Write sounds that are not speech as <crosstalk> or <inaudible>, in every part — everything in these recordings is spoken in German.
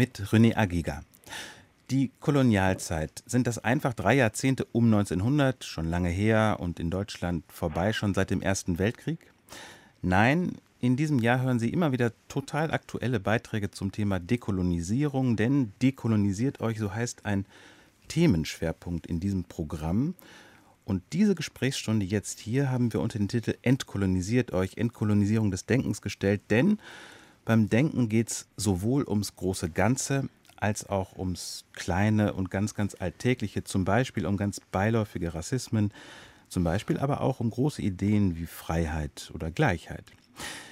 mit René Agiga. Die Kolonialzeit, sind das einfach drei Jahrzehnte um 1900, schon lange her und in Deutschland vorbei, schon seit dem Ersten Weltkrieg? Nein, in diesem Jahr hören Sie immer wieder total aktuelle Beiträge zum Thema Dekolonisierung, denn dekolonisiert euch, so heißt ein Themenschwerpunkt in diesem Programm. Und diese Gesprächsstunde jetzt hier haben wir unter den Titel Entkolonisiert euch, Entkolonisierung des Denkens gestellt, denn beim Denken geht es sowohl ums große Ganze als auch ums kleine und ganz, ganz alltägliche, zum Beispiel um ganz beiläufige Rassismen, zum Beispiel aber auch um große Ideen wie Freiheit oder Gleichheit.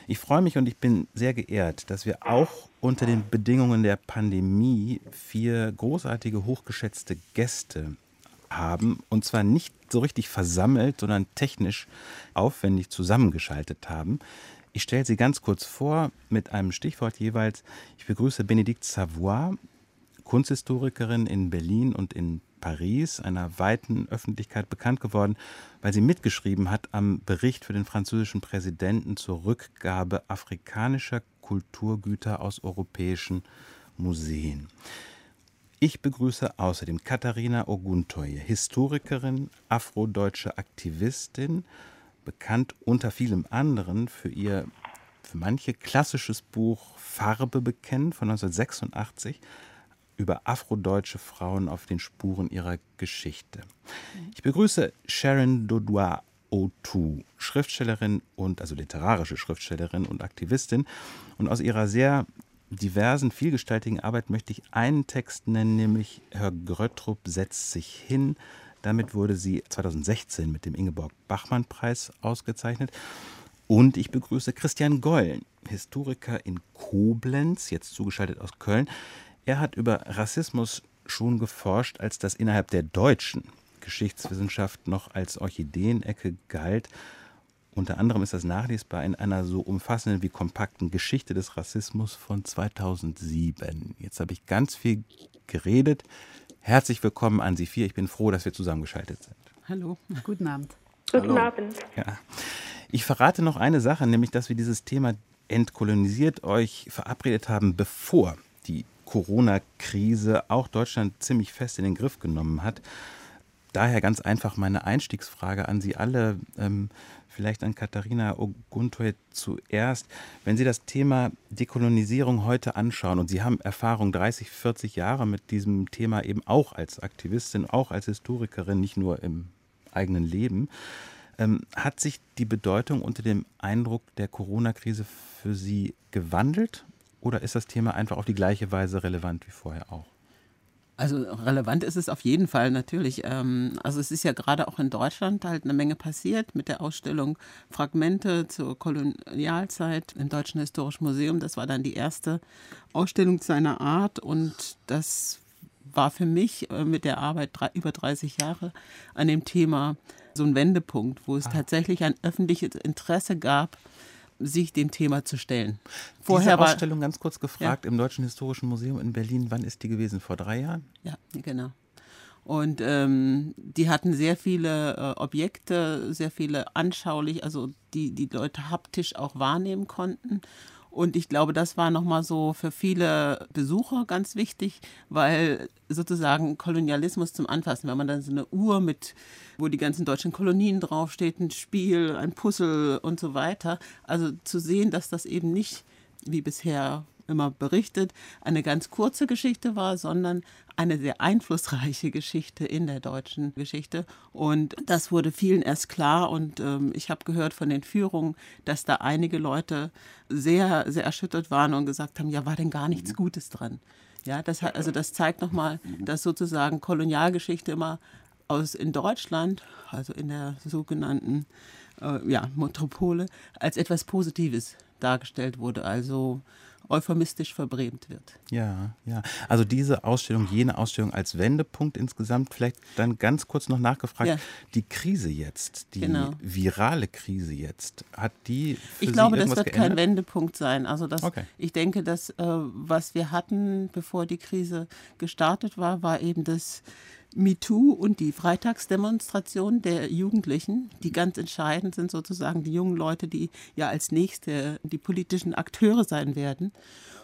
Ich freue mich und ich bin sehr geehrt, dass wir auch unter den Bedingungen der Pandemie vier großartige, hochgeschätzte Gäste haben. Und zwar nicht so richtig versammelt, sondern technisch aufwendig zusammengeschaltet haben. Ich stelle sie ganz kurz vor mit einem Stichwort jeweils. Ich begrüße Benedikt Savoy, Kunsthistorikerin in Berlin und in Paris, einer weiten Öffentlichkeit bekannt geworden, weil sie mitgeschrieben hat am Bericht für den französischen Präsidenten zur Rückgabe afrikanischer Kulturgüter aus europäischen Museen. Ich begrüße außerdem Katharina Oguntoye, Historikerin, afrodeutsche Aktivistin, bekannt unter vielem anderen für ihr für manche klassisches Buch Farbe bekennen von 1986 über afrodeutsche Frauen auf den Spuren ihrer Geschichte. Ich begrüße Sharon Dodois O'Tu, Schriftstellerin und also literarische Schriftstellerin und Aktivistin. Und aus ihrer sehr diversen, vielgestaltigen Arbeit möchte ich einen Text nennen, nämlich Herr Gröttrup setzt sich hin. Damit wurde sie 2016 mit dem Ingeborg Bachmann-Preis ausgezeichnet. Und ich begrüße Christian Gollen, Historiker in Koblenz, jetzt zugeschaltet aus Köln. Er hat über Rassismus schon geforscht, als das innerhalb der deutschen Geschichtswissenschaft noch als Orchideenecke galt. Unter anderem ist das nachlesbar in einer so umfassenden wie kompakten Geschichte des Rassismus von 2007. Jetzt habe ich ganz viel geredet. Herzlich willkommen an Sie vier. Ich bin froh, dass wir zusammengeschaltet sind. Hallo, guten Abend. Guten Hallo. Abend. Ja. Ich verrate noch eine Sache, nämlich dass wir dieses Thema entkolonisiert euch verabredet haben, bevor die Corona-Krise auch Deutschland ziemlich fest in den Griff genommen hat. Daher ganz einfach meine Einstiegsfrage an Sie alle, ähm, vielleicht an Katharina Oguntoy zuerst. Wenn Sie das Thema Dekolonisierung heute anschauen und Sie haben Erfahrung 30, 40 Jahre mit diesem Thema eben auch als Aktivistin, auch als Historikerin, nicht nur im eigenen Leben, ähm, hat sich die Bedeutung unter dem Eindruck der Corona-Krise für Sie gewandelt oder ist das Thema einfach auf die gleiche Weise relevant wie vorher auch? Also relevant ist es auf jeden Fall natürlich. Ähm, also es ist ja gerade auch in Deutschland halt eine Menge passiert mit der Ausstellung Fragmente zur Kolonialzeit im Deutschen Historischen Museum. Das war dann die erste Ausstellung seiner Art und das war für mich äh, mit der Arbeit über 30 Jahre an dem Thema so ein Wendepunkt, wo es ah. tatsächlich ein öffentliches Interesse gab, sich dem Thema zu stellen. Vorher Diese Ausstellung, ganz kurz gefragt, ja. im Deutschen Historischen Museum in Berlin, wann ist die gewesen? Vor drei Jahren? Ja, genau. Und ähm, die hatten sehr viele äh, Objekte, sehr viele anschaulich, also die die Leute haptisch auch wahrnehmen konnten. Und ich glaube, das war nochmal so für viele Besucher ganz wichtig, weil sozusagen Kolonialismus zum Anfassen, wenn man dann so eine Uhr mit, wo die ganzen deutschen Kolonien draufsteht, ein Spiel, ein Puzzle und so weiter, also zu sehen, dass das eben nicht wie bisher immer berichtet, eine ganz kurze Geschichte war, sondern eine sehr einflussreiche Geschichte in der deutschen Geschichte. Und das wurde vielen erst klar. Und ähm, ich habe gehört von den Führungen, dass da einige Leute sehr, sehr erschüttert waren und gesagt haben, ja, war denn gar nichts Gutes dran. Ja, das, also das zeigt nochmal, dass sozusagen Kolonialgeschichte immer aus in Deutschland, also in der sogenannten äh, ja, Metropole, als etwas Positives dargestellt wurde. Also euphemistisch verbrämt wird. Ja, ja. Also diese Ausstellung, jene Ausstellung als Wendepunkt insgesamt, vielleicht dann ganz kurz noch nachgefragt, ja. die Krise jetzt, die genau. virale Krise jetzt, hat die für Ich glaube, das wird geändert? kein Wendepunkt sein. Also das, okay. ich denke, dass äh, was wir hatten, bevor die Krise gestartet war, war eben das MeToo und die Freitagsdemonstration der Jugendlichen, die ganz entscheidend sind, sozusagen die jungen Leute, die ja als nächste die politischen Akteure sein werden.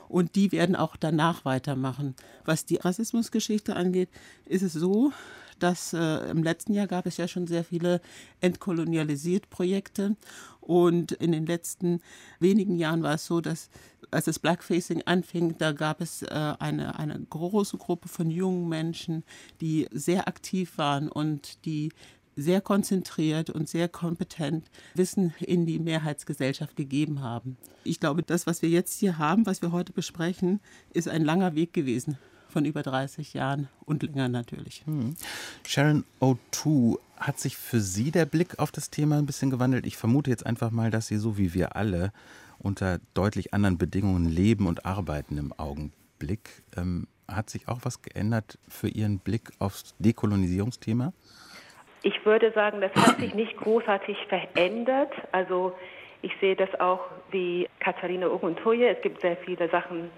Und die werden auch danach weitermachen. Was die Rassismusgeschichte angeht, ist es so, dass äh, im letzten Jahr gab es ja schon sehr viele entkolonialisiert Projekte und in den letzten wenigen Jahren war es so, dass als das Blackfacing anfing, da gab es äh, eine, eine große Gruppe von jungen Menschen, die sehr aktiv waren und die sehr konzentriert und sehr kompetent Wissen in die Mehrheitsgesellschaft gegeben haben. Ich glaube, das, was wir jetzt hier haben, was wir heute besprechen, ist ein langer Weg gewesen von über 30 Jahren und länger natürlich. Hm. Sharon O2, hat sich für Sie der Blick auf das Thema ein bisschen gewandelt? Ich vermute jetzt einfach mal, dass Sie so wie wir alle unter deutlich anderen Bedingungen leben und arbeiten im Augenblick. Ähm, hat sich auch was geändert für Ihren Blick aufs Dekolonisierungsthema? Ich würde sagen, das hat sich nicht großartig verändert. Also ich sehe das auch wie Katharina Oguntoye. Es gibt sehr viele Sachen,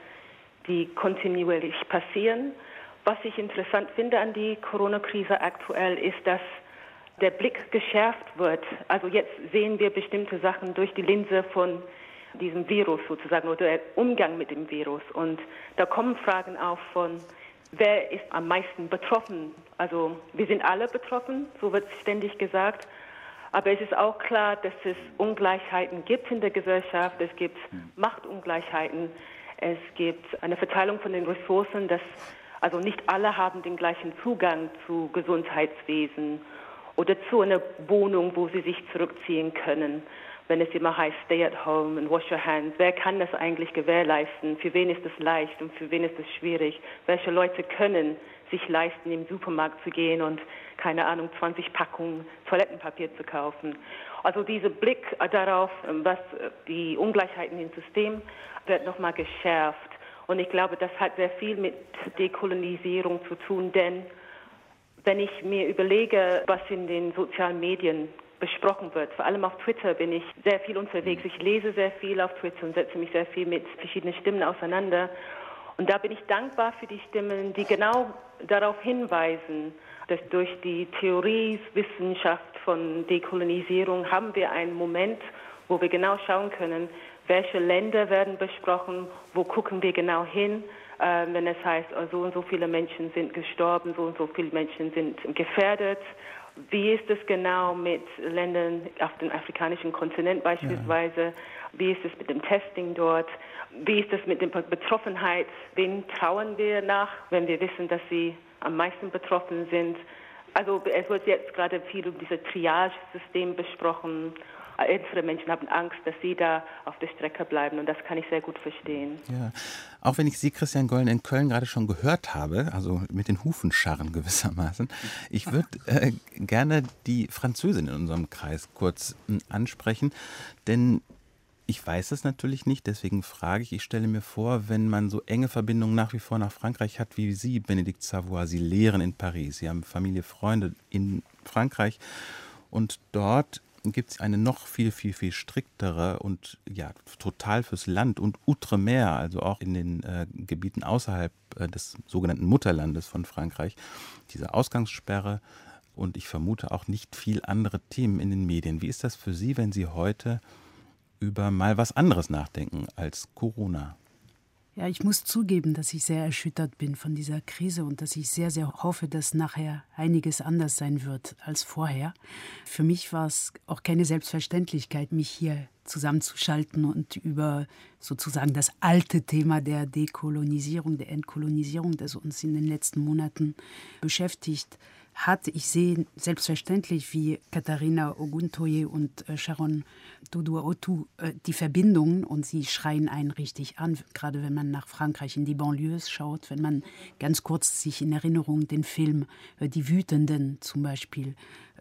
die kontinuierlich passieren. Was ich interessant finde an die Corona-Krise aktuell ist, dass der Blick geschärft wird. Also jetzt sehen wir bestimmte Sachen durch die Linse von diesem Virus sozusagen oder der Umgang mit dem Virus. Und da kommen Fragen auf von, wer ist am meisten betroffen? Also wir sind alle betroffen, so wird ständig gesagt. Aber es ist auch klar, dass es Ungleichheiten gibt in der Gesellschaft. Es gibt Machtungleichheiten. Es gibt eine Verteilung von den Ressourcen, dass also nicht alle haben den gleichen Zugang zu Gesundheitswesen oder zu einer Wohnung, wo sie sich zurückziehen können. Wenn es immer heißt, stay at home and wash your hands. Wer kann das eigentlich gewährleisten? Für wen ist es leicht und für wen ist es schwierig? Welche Leute können sich leisten, im Supermarkt zu gehen und, keine Ahnung, 20 Packungen Toilettenpapier zu kaufen? Also dieser Blick darauf, was die Ungleichheiten im System wird nochmal geschärft. Und ich glaube, das hat sehr viel mit Dekolonisierung zu tun, denn wenn ich mir überlege, was in den sozialen Medien besprochen wird. Vor allem auf Twitter bin ich sehr viel unterwegs. Ich lese sehr viel auf Twitter und setze mich sehr viel mit verschiedenen Stimmen auseinander. Und da bin ich dankbar für die Stimmen, die genau darauf hinweisen, dass durch die Theoriewissenschaft von Dekolonisierung haben wir einen Moment, wo wir genau schauen können, welche Länder werden besprochen, wo gucken wir genau hin, äh, wenn es heißt, so und so viele Menschen sind gestorben, so und so viele Menschen sind gefährdet. Wie ist es genau mit Ländern auf dem afrikanischen Kontinent beispielsweise? Ja. Wie ist es mit dem Testing dort? Wie ist es mit der Betroffenheit? Wen trauen wir nach, wenn wir wissen, dass sie am meisten betroffen sind? Also es wird jetzt gerade viel um dieses Triage-System besprochen ältere Menschen haben Angst, dass sie da auf der Strecke bleiben und das kann ich sehr gut verstehen. Ja, auch wenn ich Sie, Christian Gollen, in Köln gerade schon gehört habe, also mit den Hufen scharren <laughs> gewissermaßen, ich würde äh, gerne die Französin in unserem Kreis kurz äh, ansprechen, denn ich weiß es natürlich nicht, deswegen frage ich, ich stelle mir vor, wenn man so enge Verbindungen nach wie vor nach Frankreich hat wie Sie, Benedikt Savoy, Sie lehren in Paris, Sie haben Familie, Freunde in Frankreich und dort gibt es eine noch viel, viel, viel striktere und ja, total fürs Land und Outremer, also auch in den äh, Gebieten außerhalb äh, des sogenannten Mutterlandes von Frankreich, diese Ausgangssperre und ich vermute auch nicht viel andere Themen in den Medien. Wie ist das für Sie, wenn Sie heute über mal was anderes nachdenken als Corona? Ja, ich muss zugeben, dass ich sehr erschüttert bin von dieser Krise und dass ich sehr, sehr hoffe, dass nachher einiges anders sein wird als vorher. Für mich war es auch keine Selbstverständlichkeit, mich hier zusammenzuschalten und über sozusagen das alte Thema der Dekolonisierung, der Entkolonisierung, das uns in den letzten Monaten beschäftigt, hat. Ich sehe selbstverständlich, wie Katharina Oguntoye und äh, Sharon Duduotu äh, die Verbindungen und sie schreien einen richtig an, gerade wenn man nach Frankreich in die Banlieues schaut, wenn man ganz kurz sich in Erinnerung den Film äh, Die Wütenden zum Beispiel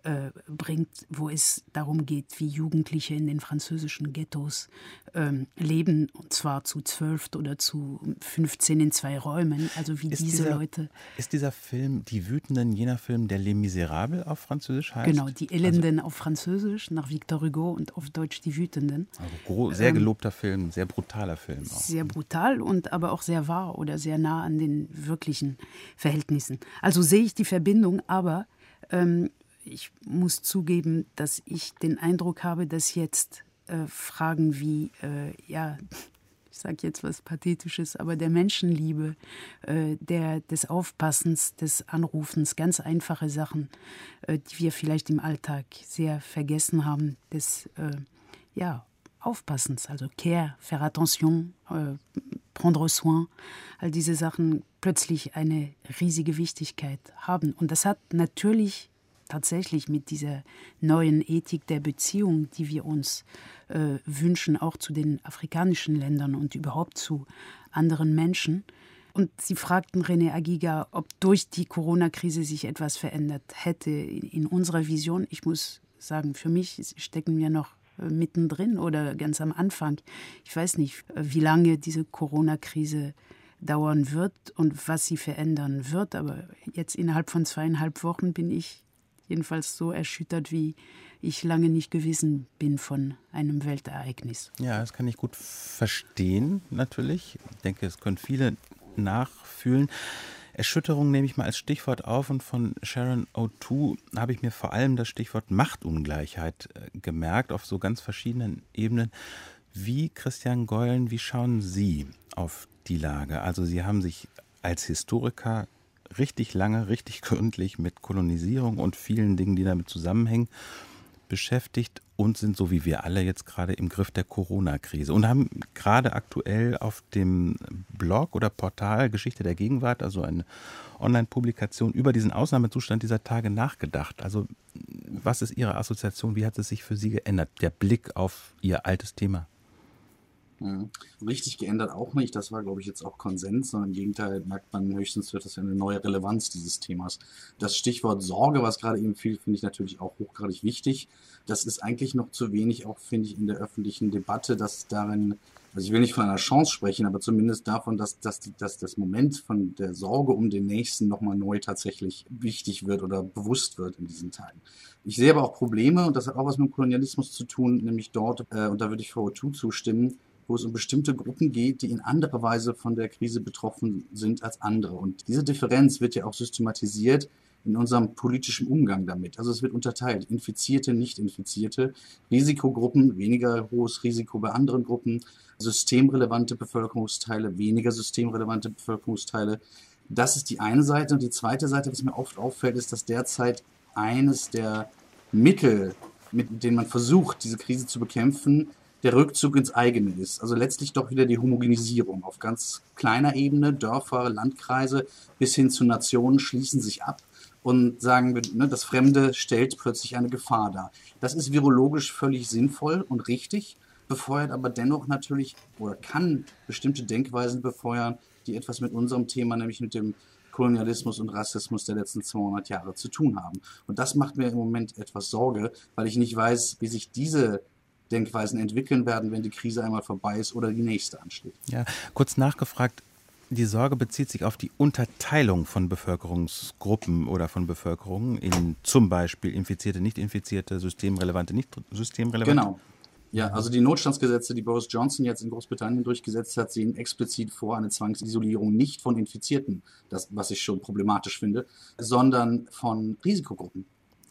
äh, bringt, wo es darum geht, wie Jugendliche in den französischen Ghettos ähm, leben, und zwar zu zwölf oder zu 15 in zwei Räumen, also wie ist diese dieser, Leute. Ist dieser Film, Die Wütenden, jener Film, der Les Miserables auf Französisch heißt? Genau, die Elenden also, auf Französisch, nach Victor Hugo und auf Deutsch Die Wütenden. Also sehr ähm, gelobter ähm, Film, sehr brutaler Film. Auch. Sehr brutal und aber auch sehr wahr oder sehr nah an den wirklichen Verhältnissen. Also sehe ich die Verbindung, aber ähm, ich muss zugeben, dass ich den Eindruck habe, dass jetzt äh, Fragen wie, äh, ja, <laughs> ich sage jetzt was Pathetisches, aber der Menschenliebe, äh, der, des Aufpassens, des Anrufens, ganz einfache Sachen, äh, die wir vielleicht im Alltag sehr vergessen haben, des äh, ja, Aufpassens, also Care, faire attention, äh, prendre soin, all diese Sachen plötzlich eine riesige Wichtigkeit haben. Und das hat natürlich tatsächlich mit dieser neuen Ethik der Beziehung, die wir uns äh, wünschen, auch zu den afrikanischen Ländern und überhaupt zu anderen Menschen. Und Sie fragten René Agiga, ob durch die Corona-Krise sich etwas verändert hätte in unserer Vision. Ich muss sagen, für mich stecken wir noch äh, mittendrin oder ganz am Anfang. Ich weiß nicht, wie lange diese Corona-Krise dauern wird und was sie verändern wird. Aber jetzt innerhalb von zweieinhalb Wochen bin ich jedenfalls so erschüttert, wie ich lange nicht gewesen bin von einem Weltereignis. Ja, das kann ich gut verstehen, natürlich. Ich denke, es können viele nachfühlen. Erschütterung nehme ich mal als Stichwort auf und von Sharon O2 habe ich mir vor allem das Stichwort Machtungleichheit äh, gemerkt, auf so ganz verschiedenen Ebenen. Wie, Christian Geulen, wie schauen Sie auf die Lage? Also Sie haben sich als Historiker richtig lange, richtig gründlich mit Kolonisierung und vielen Dingen, die damit zusammenhängen, beschäftigt und sind so wie wir alle jetzt gerade im Griff der Corona-Krise und haben gerade aktuell auf dem Blog oder Portal Geschichte der Gegenwart, also eine Online-Publikation über diesen Ausnahmezustand dieser Tage nachgedacht. Also was ist Ihre Assoziation? Wie hat es sich für Sie geändert? Der Blick auf Ihr altes Thema. Richtig geändert auch nicht. Das war, glaube ich, jetzt auch Konsens, sondern im Gegenteil merkt man höchstens, wird das eine neue Relevanz dieses Themas. Das Stichwort Sorge, was gerade eben fiel, finde ich natürlich auch hochgradig wichtig. Das ist eigentlich noch zu wenig, auch finde ich, in der öffentlichen Debatte, dass darin, also ich will nicht von einer Chance sprechen, aber zumindest davon, dass, dass, dass das Moment von der Sorge um den Nächsten nochmal neu tatsächlich wichtig wird oder bewusst wird in diesen Tagen. Ich sehe aber auch Probleme, und das hat auch was mit dem Kolonialismus zu tun, nämlich dort, äh, und da würde ich für O2 zustimmen, wo es um bestimmte Gruppen geht, die in anderer Weise von der Krise betroffen sind als andere. Und diese Differenz wird ja auch systematisiert in unserem politischen Umgang damit. Also es wird unterteilt, infizierte, nicht infizierte, Risikogruppen, weniger hohes Risiko bei anderen Gruppen, systemrelevante Bevölkerungsteile, weniger systemrelevante Bevölkerungsteile. Das ist die eine Seite. Und die zweite Seite, was mir oft auffällt, ist, dass derzeit eines der Mittel, mit denen man versucht, diese Krise zu bekämpfen, der Rückzug ins eigene ist. Also letztlich doch wieder die Homogenisierung auf ganz kleiner Ebene. Dörfer, Landkreise bis hin zu Nationen schließen sich ab und sagen, ne, das Fremde stellt plötzlich eine Gefahr dar. Das ist virologisch völlig sinnvoll und richtig, befeuert aber dennoch natürlich oder kann bestimmte Denkweisen befeuern, die etwas mit unserem Thema, nämlich mit dem Kolonialismus und Rassismus der letzten 200 Jahre zu tun haben. Und das macht mir im Moment etwas Sorge, weil ich nicht weiß, wie sich diese Denkweisen entwickeln werden, wenn die Krise einmal vorbei ist oder die nächste ansteht. Ja, kurz nachgefragt, die Sorge bezieht sich auf die Unterteilung von Bevölkerungsgruppen oder von Bevölkerungen in zum Beispiel infizierte, nicht infizierte, systemrelevante, nicht systemrelevante. Genau. Ja, also die Notstandsgesetze, die Boris Johnson jetzt in Großbritannien durchgesetzt hat, sehen explizit vor eine Zwangsisolierung nicht von Infizierten, das, was ich schon problematisch finde, sondern von Risikogruppen.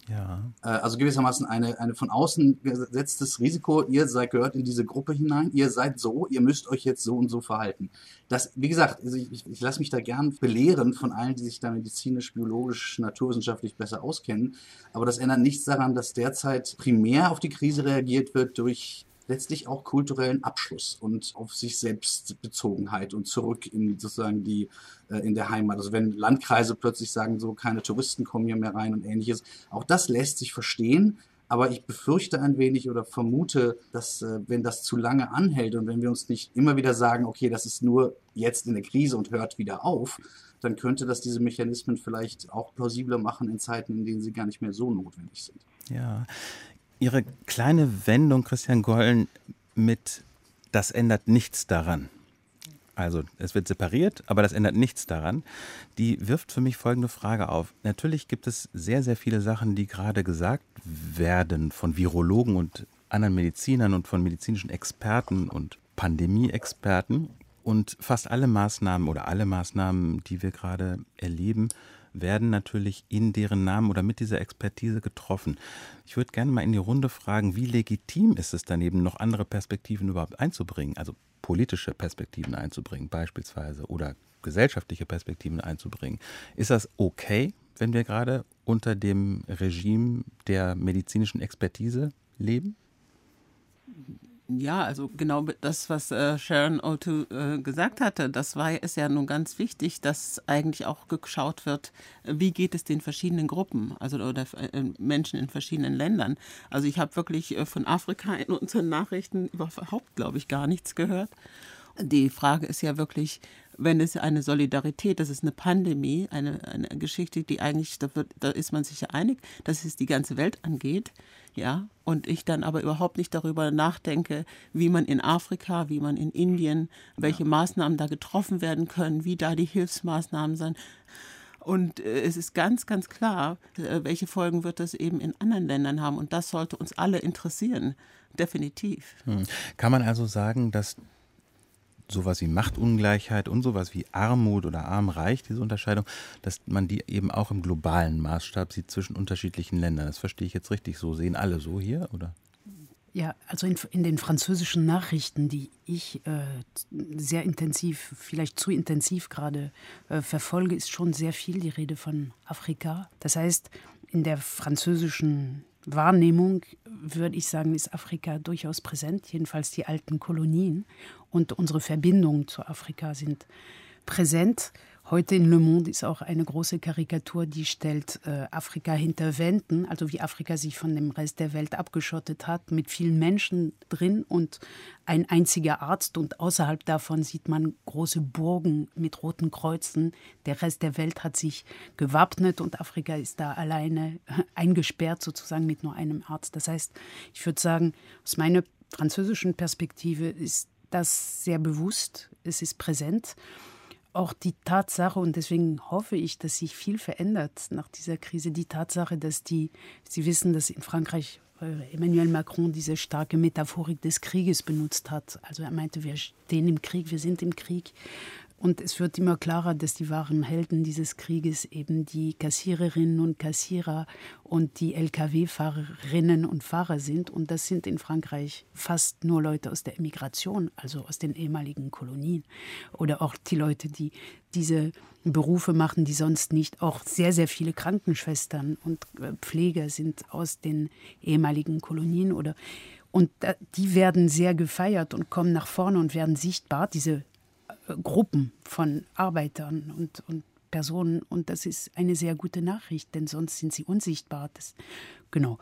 Ja. Äh, also gewissermaßen eine, eine von außen gesetztes Risiko, ihr seid gehört in diese Gruppe hinein, ihr seid so, ihr müsst euch jetzt so und so verhalten. Das, wie gesagt, also ich, ich, ich lasse mich da gern belehren von allen, die sich da medizinisch, biologisch, naturwissenschaftlich besser auskennen. Aber das ändert nichts daran, dass derzeit primär auf die Krise reagiert wird durch letztlich auch kulturellen Abschluss und auf sich selbst Bezogenheit und zurück in sozusagen die äh, in der Heimat. Also wenn Landkreise plötzlich sagen, so keine Touristen kommen hier mehr rein und ähnliches, auch das lässt sich verstehen. Aber ich befürchte ein wenig oder vermute, dass äh, wenn das zu lange anhält und wenn wir uns nicht immer wieder sagen, okay, das ist nur jetzt in der Krise und hört wieder auf, dann könnte das diese Mechanismen vielleicht auch plausibler machen in Zeiten, in denen sie gar nicht mehr so notwendig sind. Ja, Ihre kleine Wendung, Christian Gollen, mit das ändert nichts daran. Also es wird separiert, aber das ändert nichts daran. Die wirft für mich folgende Frage auf. Natürlich gibt es sehr, sehr viele Sachen, die gerade gesagt werden von Virologen und anderen Medizinern und von medizinischen Experten und Pandemie-Experten. Und fast alle Maßnahmen oder alle Maßnahmen, die wir gerade erleben, werden natürlich in deren Namen oder mit dieser Expertise getroffen. Ich würde gerne mal in die Runde fragen, wie legitim ist es daneben, noch andere Perspektiven überhaupt einzubringen, also politische Perspektiven einzubringen beispielsweise oder gesellschaftliche Perspektiven einzubringen. Ist das okay, wenn wir gerade unter dem Regime der medizinischen Expertise leben? Ja, also genau das, was äh, Sharon O'Toole äh, gesagt hatte, das war ist ja nun ganz wichtig, dass eigentlich auch geschaut wird, wie geht es den verschiedenen Gruppen, also oder äh, Menschen in verschiedenen Ländern. Also ich habe wirklich von Afrika in unseren Nachrichten überhaupt, glaube ich, gar nichts gehört. Die Frage ist ja wirklich, wenn es eine Solidarität, das ist eine Pandemie, eine, eine Geschichte, die eigentlich, da, wird, da ist man sich ja einig, dass es die ganze Welt angeht, ja, und ich dann aber überhaupt nicht darüber nachdenke, wie man in Afrika, wie man in Indien, welche ja. Maßnahmen da getroffen werden können, wie da die Hilfsmaßnahmen sind. Und äh, es ist ganz, ganz klar, äh, welche Folgen wird das eben in anderen Ländern haben. Und das sollte uns alle interessieren, definitiv. Hm. Kann man also sagen, dass sowas wie Machtungleichheit und sowas wie Armut oder arm-reich, diese Unterscheidung, dass man die eben auch im globalen Maßstab sieht zwischen unterschiedlichen Ländern. Das verstehe ich jetzt richtig so. Sehen alle so hier, oder? Ja, also in, in den französischen Nachrichten, die ich äh, sehr intensiv, vielleicht zu intensiv gerade äh, verfolge, ist schon sehr viel die Rede von Afrika. Das heißt, in der französischen Wahrnehmung würde ich sagen, ist Afrika durchaus präsent, jedenfalls die alten Kolonien und unsere Verbindungen zu Afrika sind präsent. Heute in Le Monde ist auch eine große Karikatur, die stellt äh, Afrika hinter Wänden, also wie Afrika sich von dem Rest der Welt abgeschottet hat, mit vielen Menschen drin und ein einziger Arzt. Und außerhalb davon sieht man große Burgen mit roten Kreuzen. Der Rest der Welt hat sich gewappnet und Afrika ist da alleine <laughs> eingesperrt, sozusagen mit nur einem Arzt. Das heißt, ich würde sagen, aus meiner französischen Perspektive ist das sehr bewusst, es ist präsent auch die Tatsache, und deswegen hoffe ich, dass sich viel verändert nach dieser Krise, die Tatsache, dass die, Sie wissen, dass in Frankreich äh, Emmanuel Macron diese starke Metaphorik des Krieges benutzt hat. Also er meinte, wir stehen im Krieg, wir sind im Krieg. Und es wird immer klarer, dass die wahren Helden dieses Krieges eben die Kassiererinnen und Kassierer und die Lkw-Fahrerinnen und Fahrer sind. Und das sind in Frankreich fast nur Leute aus der Emigration, also aus den ehemaligen Kolonien. Oder auch die Leute, die diese Berufe machen, die sonst nicht. Auch sehr, sehr viele Krankenschwestern und äh, Pfleger sind aus den ehemaligen Kolonien oder und die werden sehr gefeiert und kommen nach vorne und werden sichtbar, diese Gruppen von Arbeitern und, und Personen. Und das ist eine sehr gute Nachricht, denn sonst sind sie unsichtbar. Das, genau.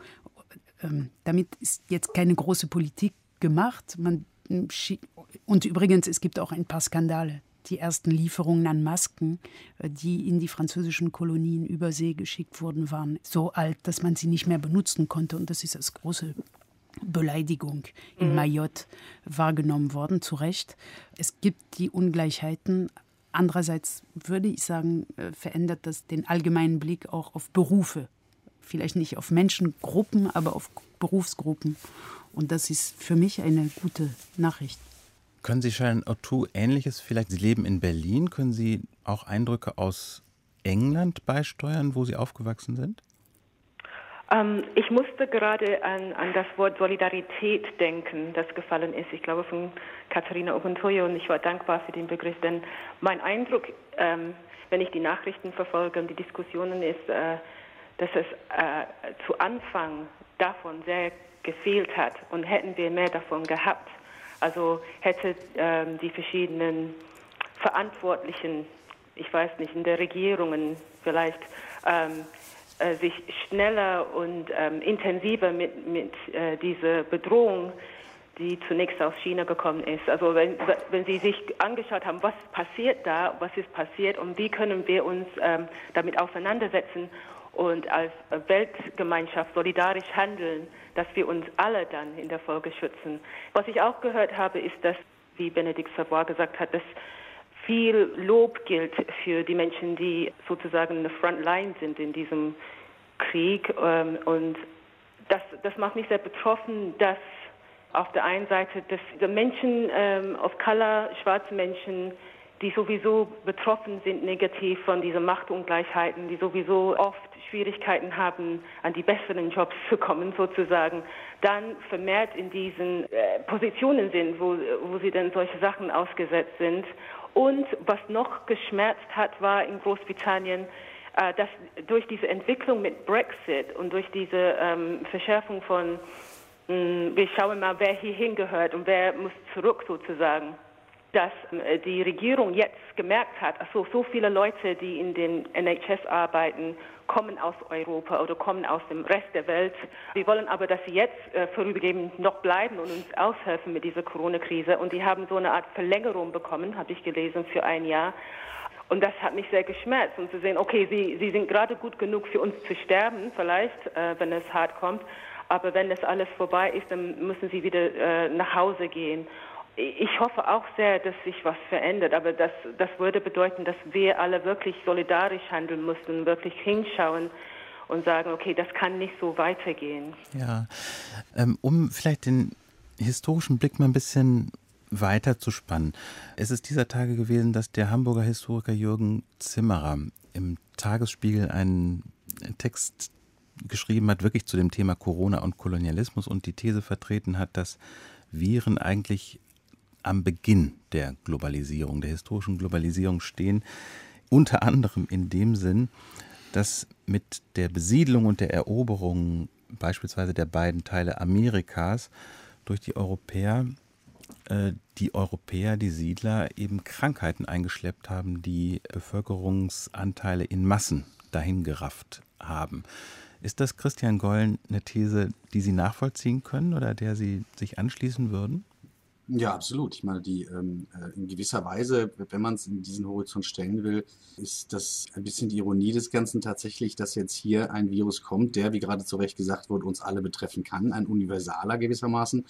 Ähm, damit ist jetzt keine große Politik gemacht. Man, und übrigens, es gibt auch ein paar Skandale. Die ersten Lieferungen an Masken, äh, die in die französischen Kolonien über See geschickt wurden, waren so alt, dass man sie nicht mehr benutzen konnte. Und das ist das große Beleidigung in mhm. Mayotte wahrgenommen worden, zu Recht. Es gibt die Ungleichheiten. Andererseits würde ich sagen, äh, verändert das den allgemeinen Blick auch auf Berufe. Vielleicht nicht auf Menschengruppen, aber auf Berufsgruppen. Und das ist für mich eine gute Nachricht. Können Sie Sharon O'Toole Ähnliches vielleicht? Sie leben in Berlin. Können Sie auch Eindrücke aus England beisteuern, wo Sie aufgewachsen sind? Ähm, ich musste gerade an, an, das Wort Solidarität denken, das gefallen ist. Ich glaube von Katharina Oguntoye und ich war dankbar für den Begriff, denn mein Eindruck, ähm, wenn ich die Nachrichten verfolge und die Diskussionen ist, äh, dass es äh, zu Anfang davon sehr gefehlt hat und hätten wir mehr davon gehabt. Also hätte ähm, die verschiedenen Verantwortlichen, ich weiß nicht, in der Regierungen vielleicht ähm, äh, sich schneller und ähm, intensiver mit, mit äh, dieser Bedrohung, die zunächst aus China gekommen ist. Also wenn, wenn Sie sich angeschaut haben, was passiert da, was ist passiert und wie können wir uns ähm, damit auseinandersetzen und als Weltgemeinschaft solidarisch handeln, dass wir uns alle dann in der Folge schützen. Was ich auch gehört habe, ist, dass, wie Benedikt Savoy gesagt hat, dass viel Lob gilt für die Menschen, die sozusagen in der Frontline sind in diesem Krieg. Ähm, und das, das macht mich sehr betroffen, dass auf der einen Seite dass Menschen ähm, of Color, schwarze Menschen, die sowieso betroffen sind negativ von diesen Machtungleichheiten, die sowieso oft Schwierigkeiten haben, an die besseren Jobs zu kommen sozusagen, dann vermehrt in diesen äh, Positionen sind, wo, wo sie dann solche Sachen ausgesetzt sind. Und was noch geschmerzt hat, war in Großbritannien, äh, dass durch diese Entwicklung mit Brexit und durch diese ähm, Verschärfung von, mm, wir schauen mal, wer hier hingehört und wer muss zurück sozusagen, dass äh, die Regierung jetzt gemerkt hat, also so viele Leute, die in den NHS arbeiten, kommen aus Europa oder kommen aus dem Rest der Welt. Wir wollen aber, dass sie jetzt äh, vorübergehend noch bleiben und uns aushelfen mit dieser Corona-Krise. Und die haben so eine Art Verlängerung bekommen, habe ich gelesen, für ein Jahr. Und das hat mich sehr geschmerzt, um zu sehen, okay, sie, sie sind gerade gut genug für uns zu sterben, vielleicht, äh, wenn es hart kommt. Aber wenn das alles vorbei ist, dann müssen sie wieder äh, nach Hause gehen. Ich hoffe auch sehr, dass sich was verändert, aber das, das würde bedeuten, dass wir alle wirklich solidarisch handeln müssen, wirklich hinschauen und sagen, okay, das kann nicht so weitergehen. Ja, ähm, um vielleicht den historischen Blick mal ein bisschen weiter zu spannen. Es ist dieser Tage gewesen, dass der Hamburger Historiker Jürgen Zimmerer im Tagesspiegel einen Text geschrieben hat, wirklich zu dem Thema Corona und Kolonialismus und die These vertreten hat, dass Viren eigentlich am Beginn der Globalisierung, der historischen Globalisierung stehen. Unter anderem in dem Sinn, dass mit der Besiedlung und der Eroberung beispielsweise der beiden Teile Amerikas durch die Europäer äh, die Europäer, die Siedler eben Krankheiten eingeschleppt haben, die Bevölkerungsanteile in Massen dahingerafft haben. Ist das Christian Gollen eine These, die Sie nachvollziehen können oder der Sie sich anschließen würden? Ja, absolut. Ich meine, die ähm, äh, in gewisser Weise, wenn man es in diesen Horizont stellen will, ist das ein bisschen die Ironie des Ganzen tatsächlich, dass jetzt hier ein Virus kommt, der, wie gerade zu Recht gesagt wurde, uns alle betreffen kann, ein universaler gewissermaßen.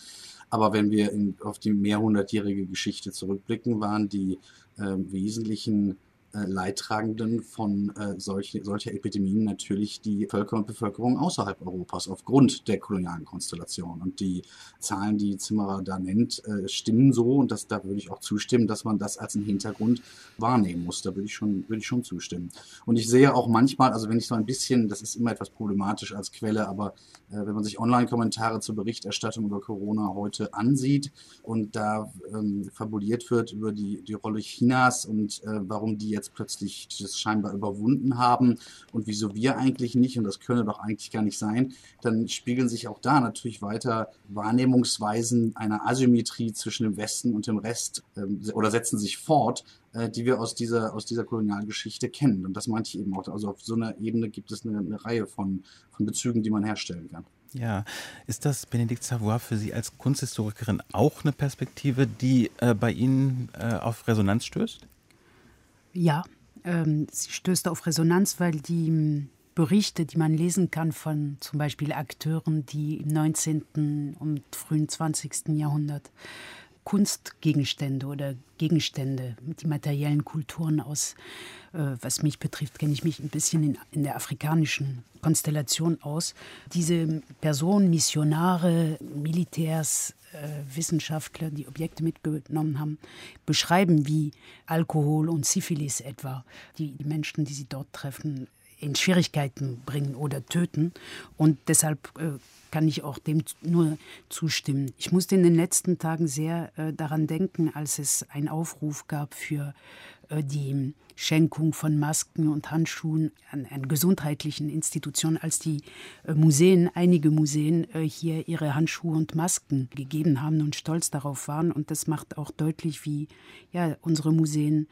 Aber wenn wir in, auf die mehrhundertjährige Geschichte zurückblicken, waren die äh, wesentlichen äh, Leidtragenden von äh, solche, solcher Epidemien natürlich die Völker und Bevölkerung außerhalb Europas aufgrund der kolonialen Konstellation. Und die Zahlen, die Zimmerer da nennt, äh, stimmen so und das, da würde ich auch zustimmen, dass man das als einen Hintergrund wahrnehmen muss. Da würde ich schon, würde ich schon zustimmen. Und ich sehe auch manchmal, also wenn ich so ein bisschen, das ist immer etwas problematisch als Quelle, aber äh, wenn man sich Online-Kommentare zur Berichterstattung über Corona heute ansieht und da ähm, fabuliert wird über die, die Rolle Chinas und äh, warum die jetzt jetzt plötzlich das scheinbar überwunden haben und wieso wir eigentlich nicht, und das könne doch eigentlich gar nicht sein, dann spiegeln sich auch da natürlich weiter Wahrnehmungsweisen einer Asymmetrie zwischen dem Westen und dem Rest ähm, oder setzen sich fort, äh, die wir aus dieser, aus dieser Kolonialgeschichte kennen. Und das meinte ich eben auch. Also auf so einer Ebene gibt es eine, eine Reihe von, von Bezügen, die man herstellen kann. Ja, ist das Benedikt Savoy für Sie als Kunsthistorikerin auch eine Perspektive, die äh, bei Ihnen äh, auf Resonanz stößt? Ja, ähm, sie stößt auf Resonanz, weil die hm, Berichte, die man lesen kann von zum Beispiel Akteuren, die im 19. und frühen 20. Jahrhundert Kunstgegenstände oder Gegenstände, die materiellen Kulturen aus, äh, was mich betrifft, kenne ich mich ein bisschen in, in, der afrikanischen Konstellation aus. Diese Personen, Missionare, Militärs, Wissenschaftler, die Objekte mitgenommen haben, beschreiben, wie Alkohol und Syphilis etwa die, die Menschen, die sie dort treffen, in Schwierigkeiten bringen oder töten. Und deshalb äh, kann ich auch dem nur zustimmen. Ich musste in den letzten Tagen sehr äh, daran denken, als es einen Aufruf gab für äh, die Schenkung von Masken und Handschuhen an, an gesundheitlichen Institutionen, als die äh, Museen, einige Museen äh, hier ihre Handschuhe und Masken gegeben haben und stolz darauf waren. Und das macht auch deutlich, wie ja, unsere Museen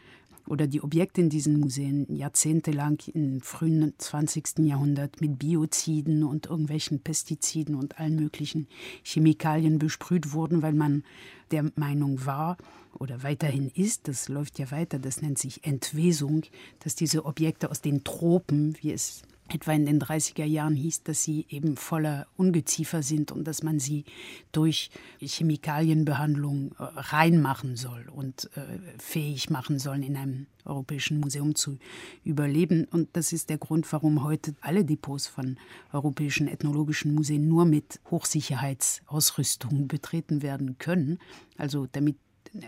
oder die Objekte in diesen Museen jahrzehntelang im frühen 20. Jahrhundert mit Bioziden und irgendwelchen Pestiziden und allen möglichen Chemikalien besprüht wurden, weil man der Meinung war oder weiterhin ist, das läuft ja weiter, das nennt sich Entwesung, dass diese Objekte aus den Tropen, wie es etwa in den 30er Jahren hieß, dass sie eben voller Ungeziefer sind und dass man sie durch Chemikalienbehandlung äh, reinmachen soll und äh, fähig machen soll, in einem europäischen Museum zu überleben. Und das ist der Grund, warum heute alle Depots von europäischen ethnologischen Museen nur mit Hochsicherheitsausrüstung betreten werden können. Also damit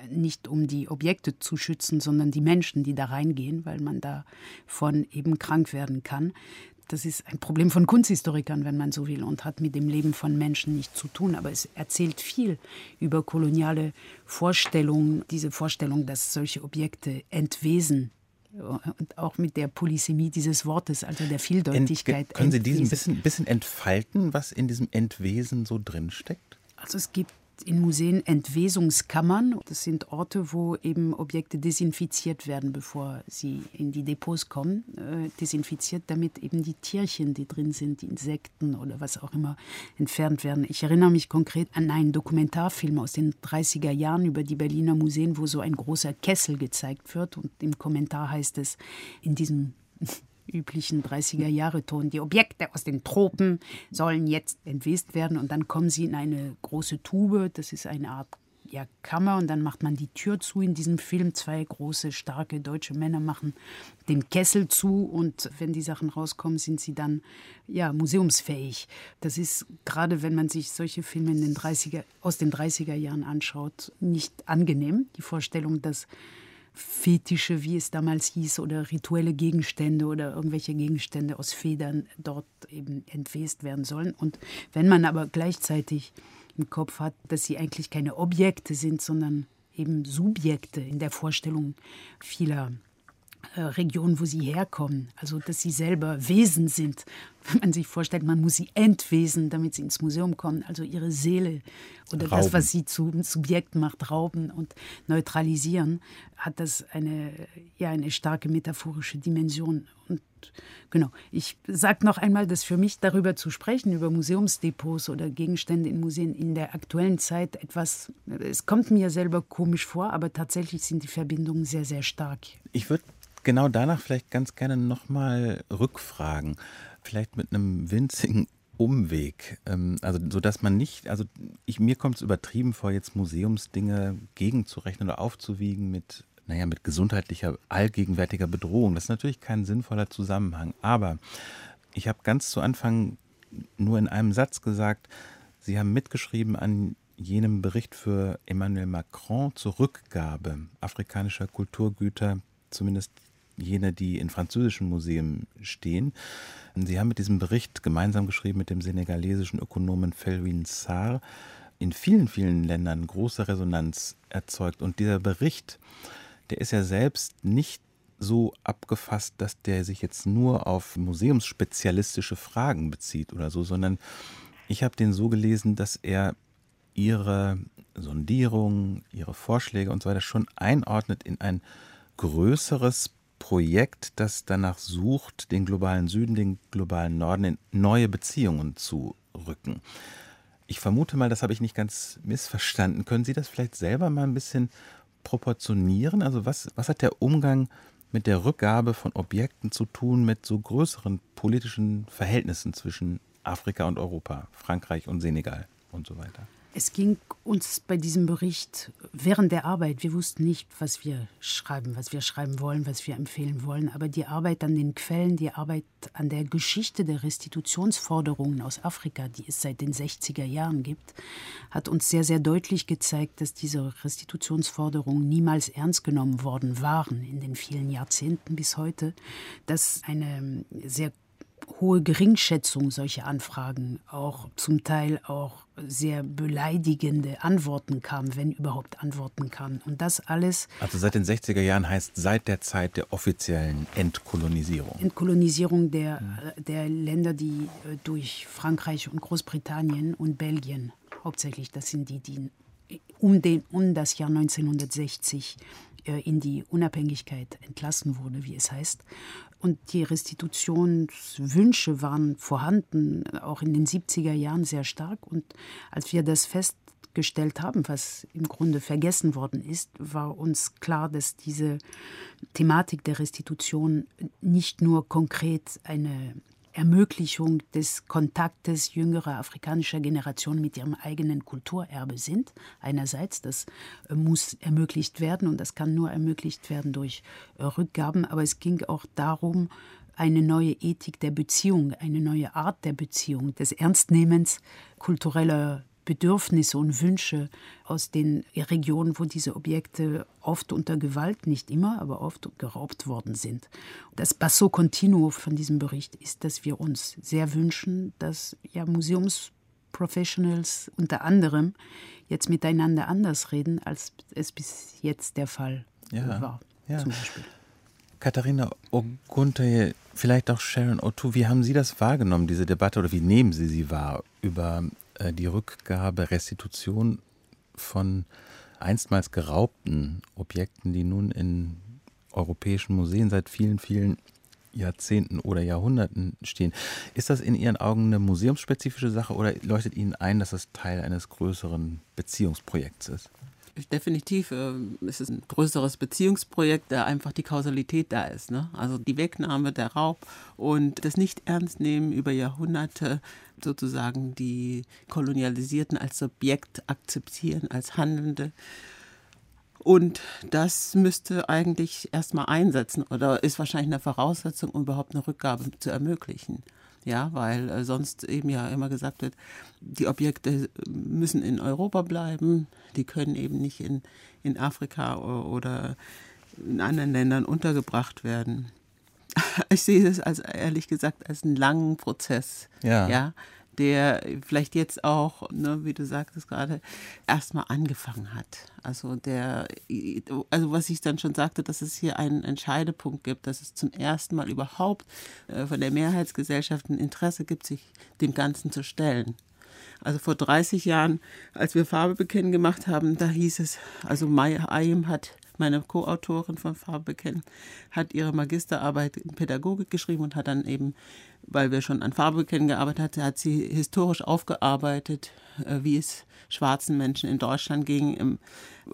nicht um die Objekte zu schützen, sondern die Menschen, die da reingehen, weil man davon eben krank werden kann. Das ist ein Problem von Kunsthistorikern, wenn man so will, und hat mit dem Leben von Menschen nichts zu tun. Aber es erzählt viel über koloniale Vorstellungen, diese Vorstellung, dass solche Objekte entwesen und auch mit der Polysemie dieses Wortes, also der Vieldeutigkeit. Ent, können Sie diesen bisschen, bisschen entfalten, was in diesem Entwesen so drinsteckt? Also es gibt in Museen Entwesungskammern. Das sind Orte, wo eben Objekte desinfiziert werden, bevor sie in die Depots kommen. Äh, desinfiziert, damit eben die Tierchen, die drin sind, die Insekten oder was auch immer, entfernt werden. Ich erinnere mich konkret an einen Dokumentarfilm aus den 30er Jahren über die Berliner Museen, wo so ein großer Kessel gezeigt wird. Und im Kommentar heißt es, in diesem üblichen 30er-Jahre-Ton. Die Objekte aus den Tropen sollen jetzt entwest werden und dann kommen sie in eine große Tube. Das ist eine Art ja, Kammer und dann macht man die Tür zu in diesem Film. Zwei große, starke deutsche Männer machen den Kessel zu und wenn die Sachen rauskommen, sind sie dann ja, museumsfähig. Das ist gerade, wenn man sich solche Filme in den 30er, aus den 30er Jahren anschaut, nicht angenehm. Die Vorstellung, dass Fetische, wie es damals hieß, oder rituelle Gegenstände oder irgendwelche Gegenstände aus Federn dort eben entwest werden sollen. Und wenn man aber gleichzeitig im Kopf hat, dass sie eigentlich keine Objekte sind, sondern eben Subjekte in der Vorstellung vieler Region, wo sie herkommen, also dass sie selber Wesen sind. <laughs> Wenn man sich vorstellt, man muss sie entwesen, damit sie ins Museum kommen, also ihre Seele oder rauben. das, was sie zum Subjekt macht, rauben und neutralisieren, hat das eine, ja, eine starke metaphorische Dimension. Und genau, ich sage noch einmal, dass für mich darüber zu sprechen, über Museumsdepots oder Gegenstände in Museen in der aktuellen Zeit etwas, es kommt mir selber komisch vor, aber tatsächlich sind die Verbindungen sehr, sehr stark. Ich würde genau danach vielleicht ganz gerne nochmal rückfragen. Vielleicht mit einem winzigen Umweg. Ähm, also, so dass man nicht, also ich, mir kommt es übertrieben vor, jetzt Museumsdinge gegenzurechnen oder aufzuwiegen mit, naja, mit gesundheitlicher, allgegenwärtiger Bedrohung. Das ist natürlich kein sinnvoller Zusammenhang. Aber ich habe ganz zu Anfang nur in einem Satz gesagt, Sie haben mitgeschrieben an jenem Bericht für Emmanuel Macron zur Rückgabe afrikanischer Kulturgüter, zumindest jene, die in französischen Museen stehen. Sie haben mit diesem Bericht gemeinsam geschrieben mit dem senegalesischen Ökonomen Felwin Sarr in vielen, vielen Ländern große Resonanz erzeugt. Und dieser Bericht, der ist ja selbst nicht so abgefasst, dass der sich jetzt nur auf museumsspezialistische Fragen bezieht oder so, sondern ich habe den so gelesen, dass er ihre Sondierung, ihre Vorschläge und so weiter schon einordnet in ein größeres Projekt, das danach sucht, den globalen Süden, den globalen Norden in neue Beziehungen zu rücken. Ich vermute mal, das habe ich nicht ganz missverstanden. Können Sie das vielleicht selber mal ein bisschen proportionieren? Also was, was hat der Umgang mit der Rückgabe von Objekten zu tun mit so größeren politischen Verhältnissen zwischen Afrika und Europa, Frankreich und Senegal und so weiter? Es ging uns bei diesem Bericht während der Arbeit, wir wussten nicht, was wir schreiben, was wir schreiben wollen, was wir empfehlen wollen, aber die Arbeit an den Quellen, die Arbeit an der Geschichte der Restitutionsforderungen aus Afrika, die es seit den 60er Jahren gibt, hat uns sehr, sehr deutlich gezeigt, dass diese Restitutionsforderungen niemals ernst genommen worden waren in den vielen Jahrzehnten bis heute, dass eine sehr hohe Geringschätzung solcher Anfragen, auch zum Teil auch sehr beleidigende Antworten kamen, wenn überhaupt Antworten kamen. Und das alles. Also seit den 60er Jahren heißt seit der Zeit der offiziellen Entkolonisierung. Entkolonisierung der, der Länder, die äh, durch Frankreich und Großbritannien und Belgien hauptsächlich, das sind die, die um, den, um das Jahr 1960 äh, in die Unabhängigkeit entlassen wurde, wie es heißt. Und die Restitutionswünsche waren vorhanden, auch in den 70er Jahren sehr stark. Und als wir das festgestellt haben, was im Grunde vergessen worden ist, war uns klar, dass diese Thematik der Restitution nicht nur konkret eine Ermöglichung des Kontaktes jüngerer afrikanischer Generationen mit ihrem eigenen Kulturerbe sind. Einerseits, das äh, muss ermöglicht werden und das kann nur ermöglicht werden durch äh, Rückgaben, aber es ging auch darum, eine neue Ethik der Beziehung, eine neue Art der Beziehung, des Ernstnehmens kultureller Bedürfnisse und Wünsche aus den Regionen, wo diese Objekte oft unter Gewalt, nicht immer, aber oft geraubt worden sind. Das Basso Continuo von diesem Bericht ist, dass wir uns sehr wünschen, dass ja Museumsprofessionals unter anderem jetzt miteinander anders reden, als es bis jetzt der Fall ja, war. Ja. Zum Beispiel. Katharina Ogunte, vielleicht auch Sharon O'Toole, wie haben Sie das wahrgenommen, diese Debatte, oder wie nehmen Sie sie wahr über die Rückgabe, Restitution von einstmals geraubten Objekten, die nun in europäischen Museen seit vielen, vielen Jahrzehnten oder Jahrhunderten stehen. Ist das in Ihren Augen eine museumsspezifische Sache oder leuchtet Ihnen ein, dass das Teil eines größeren Beziehungsprojekts ist? Definitiv äh, ist es ein größeres Beziehungsprojekt, da einfach die Kausalität da ist. Ne? Also die Wegnahme, der Raub und das Nicht-Ernst-Nehmen über Jahrhunderte sozusagen die Kolonialisierten als Subjekt akzeptieren, als Handelnde. Und das müsste eigentlich erstmal einsetzen oder ist wahrscheinlich eine Voraussetzung, um überhaupt eine Rückgabe zu ermöglichen. Ja, weil äh, sonst eben ja immer gesagt wird, die Objekte müssen in Europa bleiben, die können eben nicht in, in Afrika oder in anderen Ländern untergebracht werden. <laughs> Ich sehe es als ehrlich gesagt als einen langen Prozess. Ja. ja der vielleicht jetzt auch, ne, wie du sagtest gerade, erstmal angefangen hat. Also der, also was ich dann schon sagte, dass es hier einen Entscheidepunkt gibt, dass es zum ersten Mal überhaupt äh, von der Mehrheitsgesellschaft ein Interesse gibt, sich dem Ganzen zu stellen. Also vor 30 Jahren, als wir Farbe bekennen gemacht haben, da hieß es, also Maya Ayim hat meine Co-Autorin von Farbe bekennen, hat ihre Magisterarbeit in Pädagogik geschrieben und hat dann eben, weil wir schon an Farbe bekennen gearbeitet hatten, hat sie historisch aufgearbeitet, äh, wie es schwarzen Menschen in Deutschland ging, im,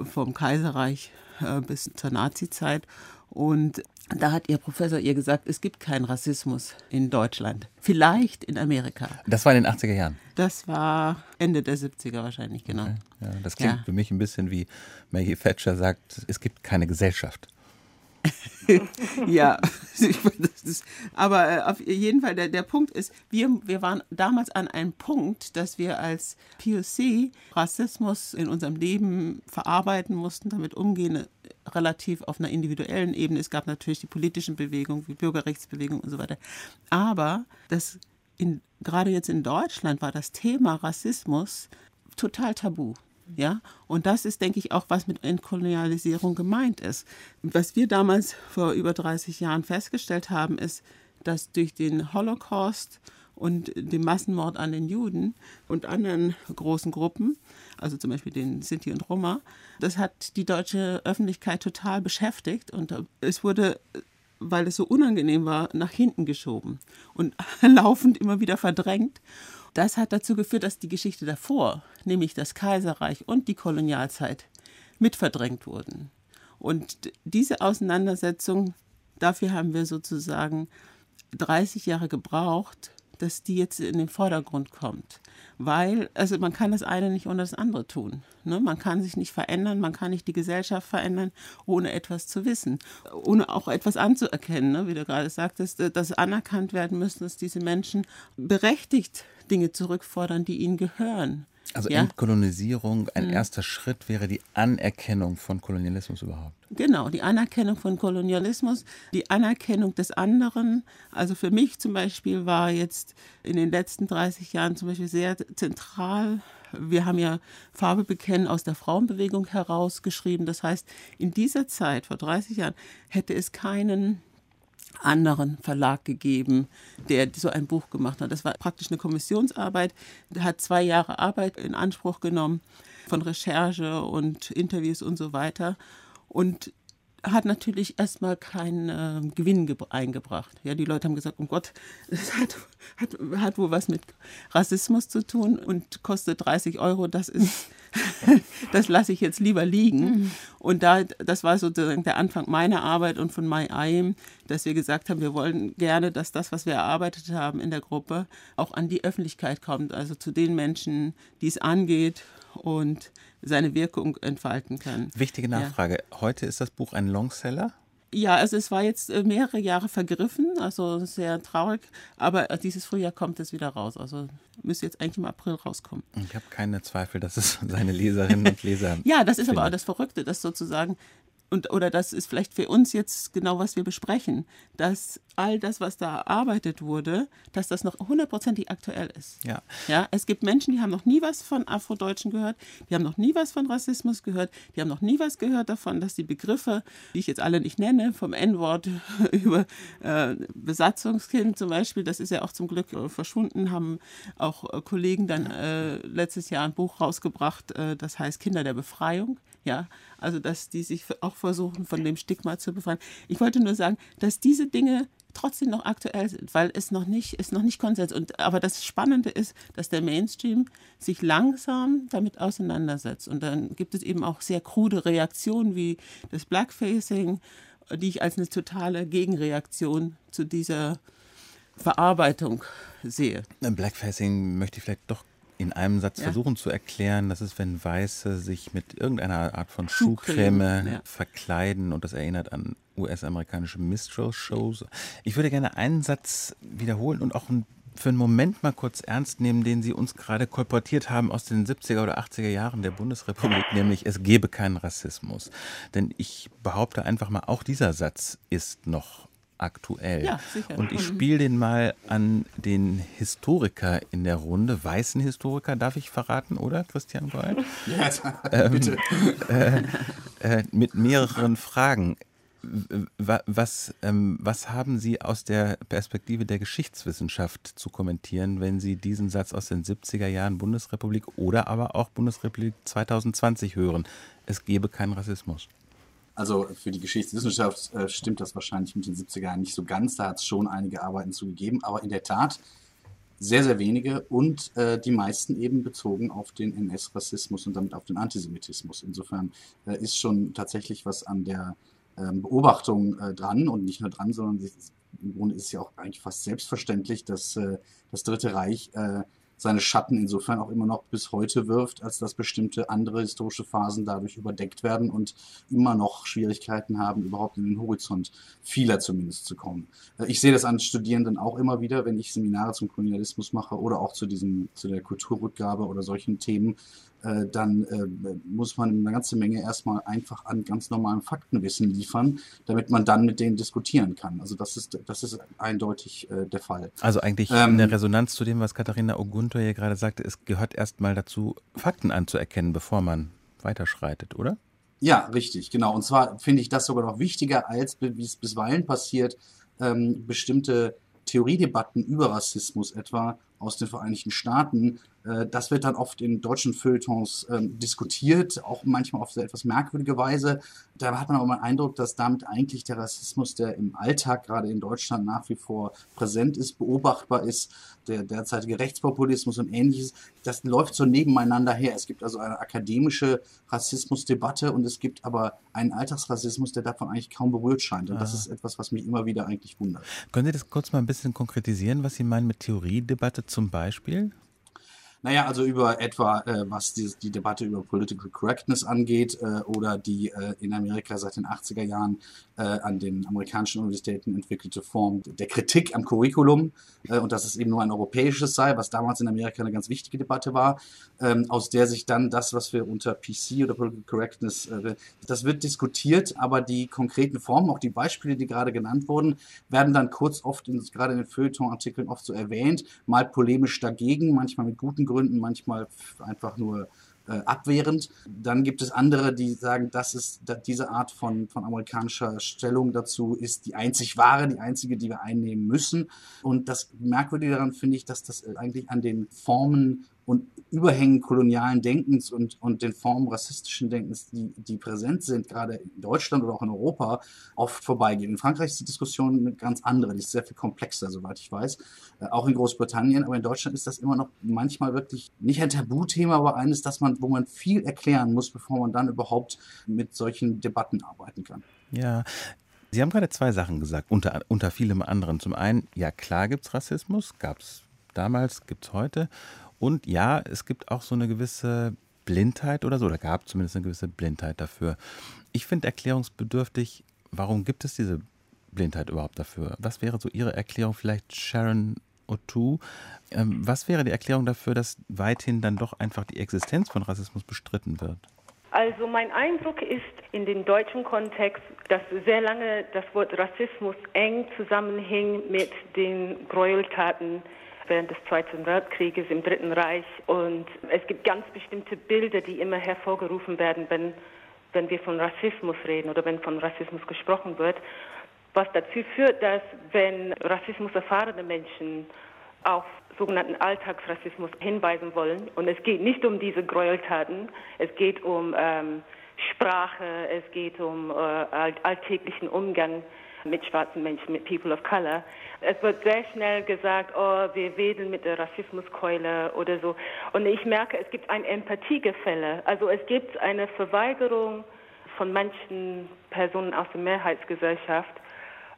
vom Kaiserreich äh, bis zur Nazizeit. Und da hat ihr Professor ihr gesagt, es gibt keinen Rassismus in Deutschland. Vielleicht in Amerika. Das war in den 80er Jahren. Das war Ende der 70er wahrscheinlich, genau. Okay. Ja, das klingt ja. für mich ein bisschen wie Maggie Thatcher sagt, es gibt keine Gesellschaft. <laughs> ja, <laughs> aber äh, auf jeden Fall, der, der Punkt ist, wir, wir waren damals an einem Punkt, dass wir als POC Rassismus in unserem Leben verarbeiten mussten, damit umgehen, relativ auf einer individuellen Ebene. Es gab natürlich die politischen Bewegungen, wie Bürgerrechtsbewegungen und so weiter. Aber das in, gerade jetzt in Deutschland war das Thema Rassismus total tabu. Ja, und das ist, denke ich, auch, was mit Entkolonialisierung gemeint ist. Was wir damals vor über 30 Jahren festgestellt haben, ist, dass durch den Holocaust und den Massenmord an den Juden und anderen großen Gruppen, also zum Beispiel den Sinti und Roma, das hat die deutsche Öffentlichkeit total beschäftigt und es wurde weil es so unangenehm war, nach hinten geschoben und <laughs> laufend immer wieder verdrängt. Das hat dazu geführt, dass die Geschichte davor, nämlich das Kaiserreich und die Kolonialzeit, mit verdrängt wurden. Und diese Auseinandersetzung, dafür haben wir sozusagen 30 Jahre gebraucht, dass die jetzt in den Vordergrund kommt. Weil, also man kann das eine nicht ohne das andere tun. Ne? Man kann sich nicht verändern, man kann nicht die Gesellschaft verändern, ohne etwas zu wissen, ohne auch etwas anzuerkennen. Ne? Wie du gerade sagtest, dass anerkannt werden müssen, dass diese Menschen berechtigt Dinge zurückfordern, die ihnen gehören. Also ja? Entkolonisierung, ein mhm. erster Schritt wäre die Anerkennung von Kolonialismus überhaupt. Genau, die Anerkennung von Kolonialismus, die Anerkennung des anderen. Also für mich zum Beispiel war jetzt in den letzten 30 Jahren zum Beispiel sehr zentral. Wir haben ja Farbe bekennen aus der Frauenbewegung herausgeschrieben. Das heißt, in dieser Zeit, vor 30 Jahren, hätte es keinen anderen Verlag gegeben, der so ein Buch gemacht hat. Das war praktisch eine Kommissionsarbeit, hat zwei Jahre Arbeit in Anspruch genommen von Recherche und Interviews und so weiter und hat natürlich erstmal keinen äh, Gewinn eingebracht. Ja, die Leute haben gesagt, oh Gott, <laughs> das hat, hat, hat wohl was mit Rassismus zu tun und kostet 30 Euro, das ist <laughs> das lasse ich jetzt lieber liegen. Mhm. Und da, das war sozusagen der Anfang meiner Arbeit und von MyAim, dass wir gesagt haben, wir wollen gerne, dass das, was wir erarbeitet haben in der Gruppe, auch an die Öffentlichkeit kommt, also zu den Menschen, die es angeht und seine Wirkung entfalten kann. Wichtige Nachfrage. Ja. Heute ist das Buch ein Longseller? Ja, also es war jetzt äh, mehrere Jahre vergriffen, also sehr traurig, aber äh, dieses Frühjahr kommt es wieder raus. Also müsste jetzt eigentlich im April rauskommen. Ich habe keine Zweifel, dass es <laughs> seine Leserinnen und Leser. <laughs> ja, das ist findet. aber auch das Verrückte, dass sozusagen und oder das ist vielleicht für uns jetzt genau, was wir besprechen, dass all das, was da erarbeitet wurde, dass das noch hundertprozentig aktuell ist. Ja. ja. Es gibt Menschen, die haben noch nie was von Afrodeutschen gehört, die haben noch nie was von Rassismus gehört, die haben noch nie was gehört davon, dass die Begriffe, die ich jetzt alle nicht nenne, vom N-Wort <laughs> über äh, Besatzungskind zum Beispiel, das ist ja auch zum Glück äh, verschwunden, haben auch äh, Kollegen dann äh, letztes Jahr ein Buch rausgebracht, äh, das heißt Kinder der Befreiung. Ja, also dass die sich auch versuchen, von dem Stigma zu befreien. Ich wollte nur sagen, dass diese Dinge trotzdem noch aktuell sind, weil es noch nicht, ist noch nicht Konsens. Und, aber das Spannende ist, dass der Mainstream sich langsam damit auseinandersetzt. Und dann gibt es eben auch sehr krude Reaktionen wie das Blackfacing, die ich als eine totale Gegenreaktion zu dieser Verarbeitung sehe. Blackfacing möchte ich vielleicht doch in einem Satz ja. versuchen zu erklären, das ist, wenn Weiße sich mit irgendeiner Art von Schuhcreme ja. verkleiden und das erinnert an US-amerikanische Minstrel-Shows. Ich würde gerne einen Satz wiederholen und auch für einen Moment mal kurz ernst nehmen, den Sie uns gerade kolportiert haben aus den 70er oder 80er Jahren der Bundesrepublik, <laughs> nämlich es gebe keinen Rassismus. Denn ich behaupte einfach mal, auch dieser Satz ist noch aktuell. Ja, sicher. Und ich spiele den mal an den Historiker in der Runde, weißen Historiker, darf ich verraten, oder Christian Gold? <laughs> Ja, ähm, bitte. <laughs> Äh, äh, mit mehreren Fragen. Was, ähm, was haben Sie aus der Perspektive der Geschichtswissenschaft zu kommentieren, wenn Sie diesen Satz aus den 70er Jahren Bundesrepublik oder aber auch Bundesrepublik 2020 hören? Es gebe keinen Rassismus. Also für die Geschichtswissenschaft äh, stimmt das wahrscheinlich mit den 70er Jahren nicht so ganz. Da hat es schon einige Arbeiten zugegeben, aber in der Tat sehr, sehr wenige und äh, die meisten eben bezogen auf den NS-Rassismus und damit auf den Antisemitismus. Insofern äh, ist schon tatsächlich was an der ähm, Beobachtung äh, dran und nicht nur dran, sondern im Grunde ist es ja auch eigentlich fast selbstverständlich, dass äh, das Dritte Reich äh, seine Schatten insofern auch immer noch bis heute wirft, als dass bestimmte andere historische Phasen dadurch überdeckt werden und immer noch Schwierigkeiten haben, überhaupt in den Horizont vieler zumindest zu kommen. Äh, ich sehe das an Studierenden auch immer wieder, wenn ich Seminare zum Kolonialismus mache oder auch zu diesem, zu der Kulturrückgabe oder solchen Themen, äh, dann äh, muss man eine ganze Menge erstmal einfach an ganz normalem Faktenwissen liefern, damit man dann mit denen diskutieren kann. Also das ist, das ist eindeutig äh, der Fall. Also eigentlich ähm, in der Resonanz zu dem, was Katharina Ogunto hier gerade sagte, es gehört erstmal dazu, Fakten anzuerkennen, bevor man weiterschreitet, oder? Ja, richtig, genau. Und zwar finde ich das sogar noch wichtiger, als wie es bisweilen passiert, ähm, bestimmte Theoriedebatten über Rassismus etwa aus den Vereinigten Staaten das wird dann oft in deutschen Feuilletons ähm, diskutiert, auch manchmal auf sehr etwas merkwürdige Weise. Da hat man aber den Eindruck, dass damit eigentlich der Rassismus, der im Alltag gerade in Deutschland nach wie vor präsent ist, beobachtbar ist, der derzeitige Rechtspopulismus und ähnliches, das läuft so nebeneinander her. Es gibt also eine akademische Rassismusdebatte und es gibt aber einen Alltagsrassismus, der davon eigentlich kaum berührt scheint. Und ah. das ist etwas, was mich immer wieder eigentlich wundert. Können Sie das kurz mal ein bisschen konkretisieren, was Sie meinen mit Theoriedebatte zum Beispiel? Naja, also über etwa, äh, was die, die Debatte über Political Correctness angeht äh, oder die äh, in Amerika seit den 80er Jahren äh, an den amerikanischen Universitäten entwickelte Form der Kritik am Curriculum äh, und dass es eben nur ein europäisches sei, was damals in Amerika eine ganz wichtige Debatte war, ähm, aus der sich dann das, was wir unter PC oder Political Correctness, äh, das wird diskutiert, aber die konkreten Formen, auch die Beispiele, die gerade genannt wurden, werden dann kurz oft, in, gerade in den Feuilleton-Artikeln oft so erwähnt, mal polemisch dagegen, manchmal mit guten Gründen, manchmal einfach nur äh, abwehrend. Dann gibt es andere, die sagen, das ist diese Art von, von amerikanischer Stellung dazu ist die einzig wahre, die einzige, die wir einnehmen müssen. Und das Merkwürdige daran finde ich, dass das eigentlich an den Formen und Überhängen kolonialen Denkens und, und den Formen rassistischen Denkens, die, die präsent sind, gerade in Deutschland oder auch in Europa, oft vorbeigehen. In Frankreich ist die Diskussion eine ganz andere, die ist sehr viel komplexer, soweit ich weiß. Äh, auch in Großbritannien, aber in Deutschland ist das immer noch manchmal wirklich nicht ein Tabuthema, aber eines, das man, wo man viel erklären muss, bevor man dann überhaupt mit solchen Debatten arbeiten kann. Ja, Sie haben gerade zwei Sachen gesagt, unter, unter vielem anderen. Zum einen, ja klar gibt es Rassismus, gab es damals, gibt es heute. Und ja, es gibt auch so eine gewisse Blindheit oder so, oder gab zumindest eine gewisse Blindheit dafür. Ich finde erklärungsbedürftig, warum gibt es diese Blindheit überhaupt dafür? Was wäre so Ihre Erklärung, vielleicht Sharon O'Toole? Ähm, was wäre die Erklärung dafür, dass weithin dann doch einfach die Existenz von Rassismus bestritten wird? Also mein Eindruck ist in dem deutschen Kontext, dass sehr lange das Wort Rassismus eng zusammenhing mit den Gräueltaten während des Zweiten Weltkrieges im Dritten Reich. Und es gibt ganz bestimmte Bilder, die immer hervorgerufen werden, wenn, wenn wir von Rassismus reden oder wenn von Rassismus gesprochen wird. Was dazu führt, dass wenn Rassismus erfahrene Menschen auf sogenannten Alltagsrassismus hinweisen wollen. Und es geht nicht um diese Gräueltaten, es geht um ähm, Sprache, es geht um äh, alltäglichen Umgang mit schwarzen Menschen, mit People of Color. Es wird sehr schnell gesagt, oh, wir wedeln mit der Rassismuskeule oder so. Und ich merke, es gibt ein Empathiegefälle. Also es gibt eine Verweigerung von manchen Personen aus der Mehrheitsgesellschaft,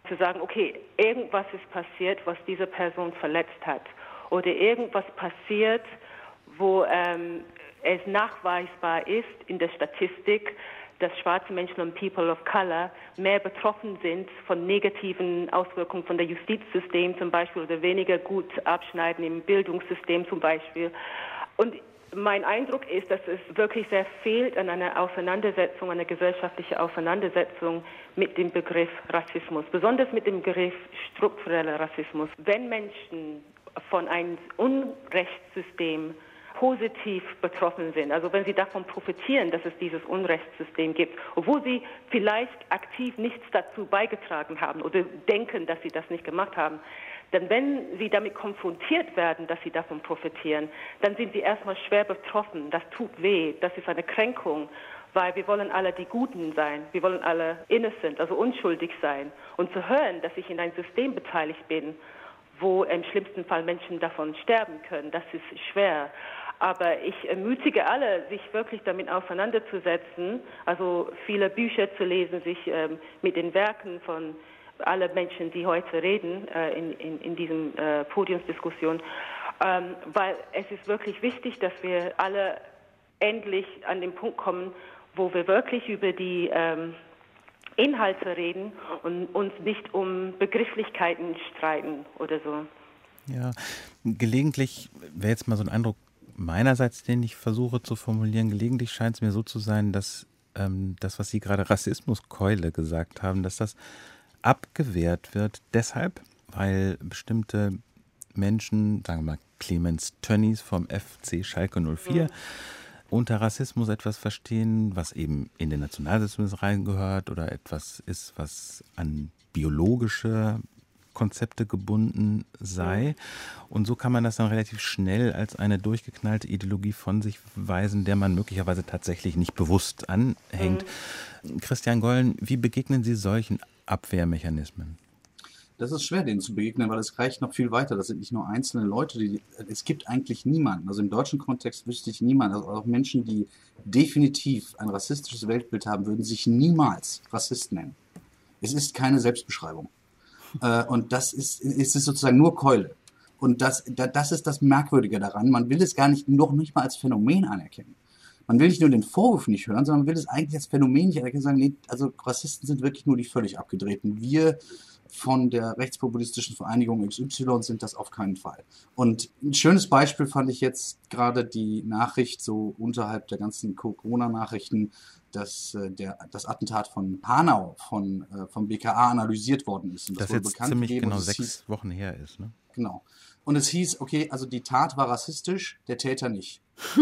zu sagen, okay, irgendwas ist passiert, was diese Person verletzt hat oder irgendwas passiert, wo ähm, es nachweisbar ist in der Statistik, dass schwarze Menschen und People of Color mehr betroffen sind von negativen Auswirkungen von der Justizsystem zum Beispiel oder weniger gut abschneiden im Bildungssystem zum Beispiel. Und mein Eindruck ist, dass es wirklich sehr fehlt an einer Auseinandersetzung, einer gesellschaftlichen Auseinandersetzung mit dem Begriff Rassismus, besonders mit dem Begriff struktureller Rassismus. Wenn Menschen von einem Unrechtssystem positiv betroffen sind, also wenn sie davon profitieren, dass es dieses Unrechtssystem gibt, obwohl sie vielleicht aktiv nichts dazu beigetragen haben oder denken, dass sie das nicht gemacht haben, denn wenn sie damit konfrontiert werden, dass sie davon profitieren, dann sind sie erstmal schwer betroffen. Das tut weh, das ist eine Kränkung, weil wir wollen alle die Guten sein, wir wollen alle innocent, also unschuldig sein. Und zu hören, dass ich in ein System beteiligt bin, wo im schlimmsten Fall Menschen davon sterben können, das ist schwer. Aber ich ermutige alle, sich wirklich damit auseinanderzusetzen, also viele Bücher zu lesen, sich ähm, mit den Werken von alle Menschen, die heute reden äh, in, in, in diesem äh, Podiumsdiskussion, ähm, weil es ist wirklich wichtig, dass wir alle endlich an den Punkt kommen, wo wir wirklich über die ähm, Inhalte reden und uns nicht um Begrifflichkeiten streiten oder so. Ja, gelegentlich wäre jetzt mal so ein Eindruck meinerseits, den ich versuche zu formulieren. Gelegentlich scheint es mir so zu sein, dass ähm, das, was Sie gerade Rassismuskeule gesagt haben, dass das abgewehrt wird, deshalb, weil bestimmte Menschen, sagen wir mal Clemens Tönnies vom FC Schalke 04, mhm. unter Rassismus etwas verstehen, was eben in den Nationalsozialismus reingehört oder etwas ist, was an biologische Konzepte gebunden sei. Und so kann man das dann relativ schnell als eine durchgeknallte Ideologie von sich weisen, der man möglicherweise tatsächlich nicht bewusst anhängt. Mhm. Christian Gollen, wie begegnen Sie solchen Abwehrmechanismen? Das ist schwer, denen zu begegnen, weil es reicht noch viel weiter. Das sind nicht nur einzelne Leute, die, es gibt eigentlich niemanden. Also im deutschen Kontext wüsste ich niemanden. Also auch Menschen, die definitiv ein rassistisches Weltbild haben, würden sich niemals Rassist nennen. Es ist keine Selbstbeschreibung. Äh, und das ist, ist es sozusagen nur Keule. Und das, das ist das Merkwürdige daran. Man will es gar nicht, noch nicht mal als Phänomen anerkennen. Man will nicht nur den Vorwurf nicht hören, sondern man will es eigentlich als Phänomen nicht anerkennen, sagen, nee, also Rassisten sind wirklich nur die völlig abgedrehten. Wir von der rechtspopulistischen Vereinigung XY sind das auf keinen Fall. Und ein schönes Beispiel fand ich jetzt gerade die Nachricht so unterhalb der ganzen Corona-Nachrichten, dass äh, der, das Attentat von Hanau von, äh, vom BKA analysiert worden ist. Und das, das jetzt ziemlich gegeben, genau sechs hieß, Wochen her ist. Ne? Genau. Und es hieß, okay, also die Tat war rassistisch, der Täter nicht. <laughs>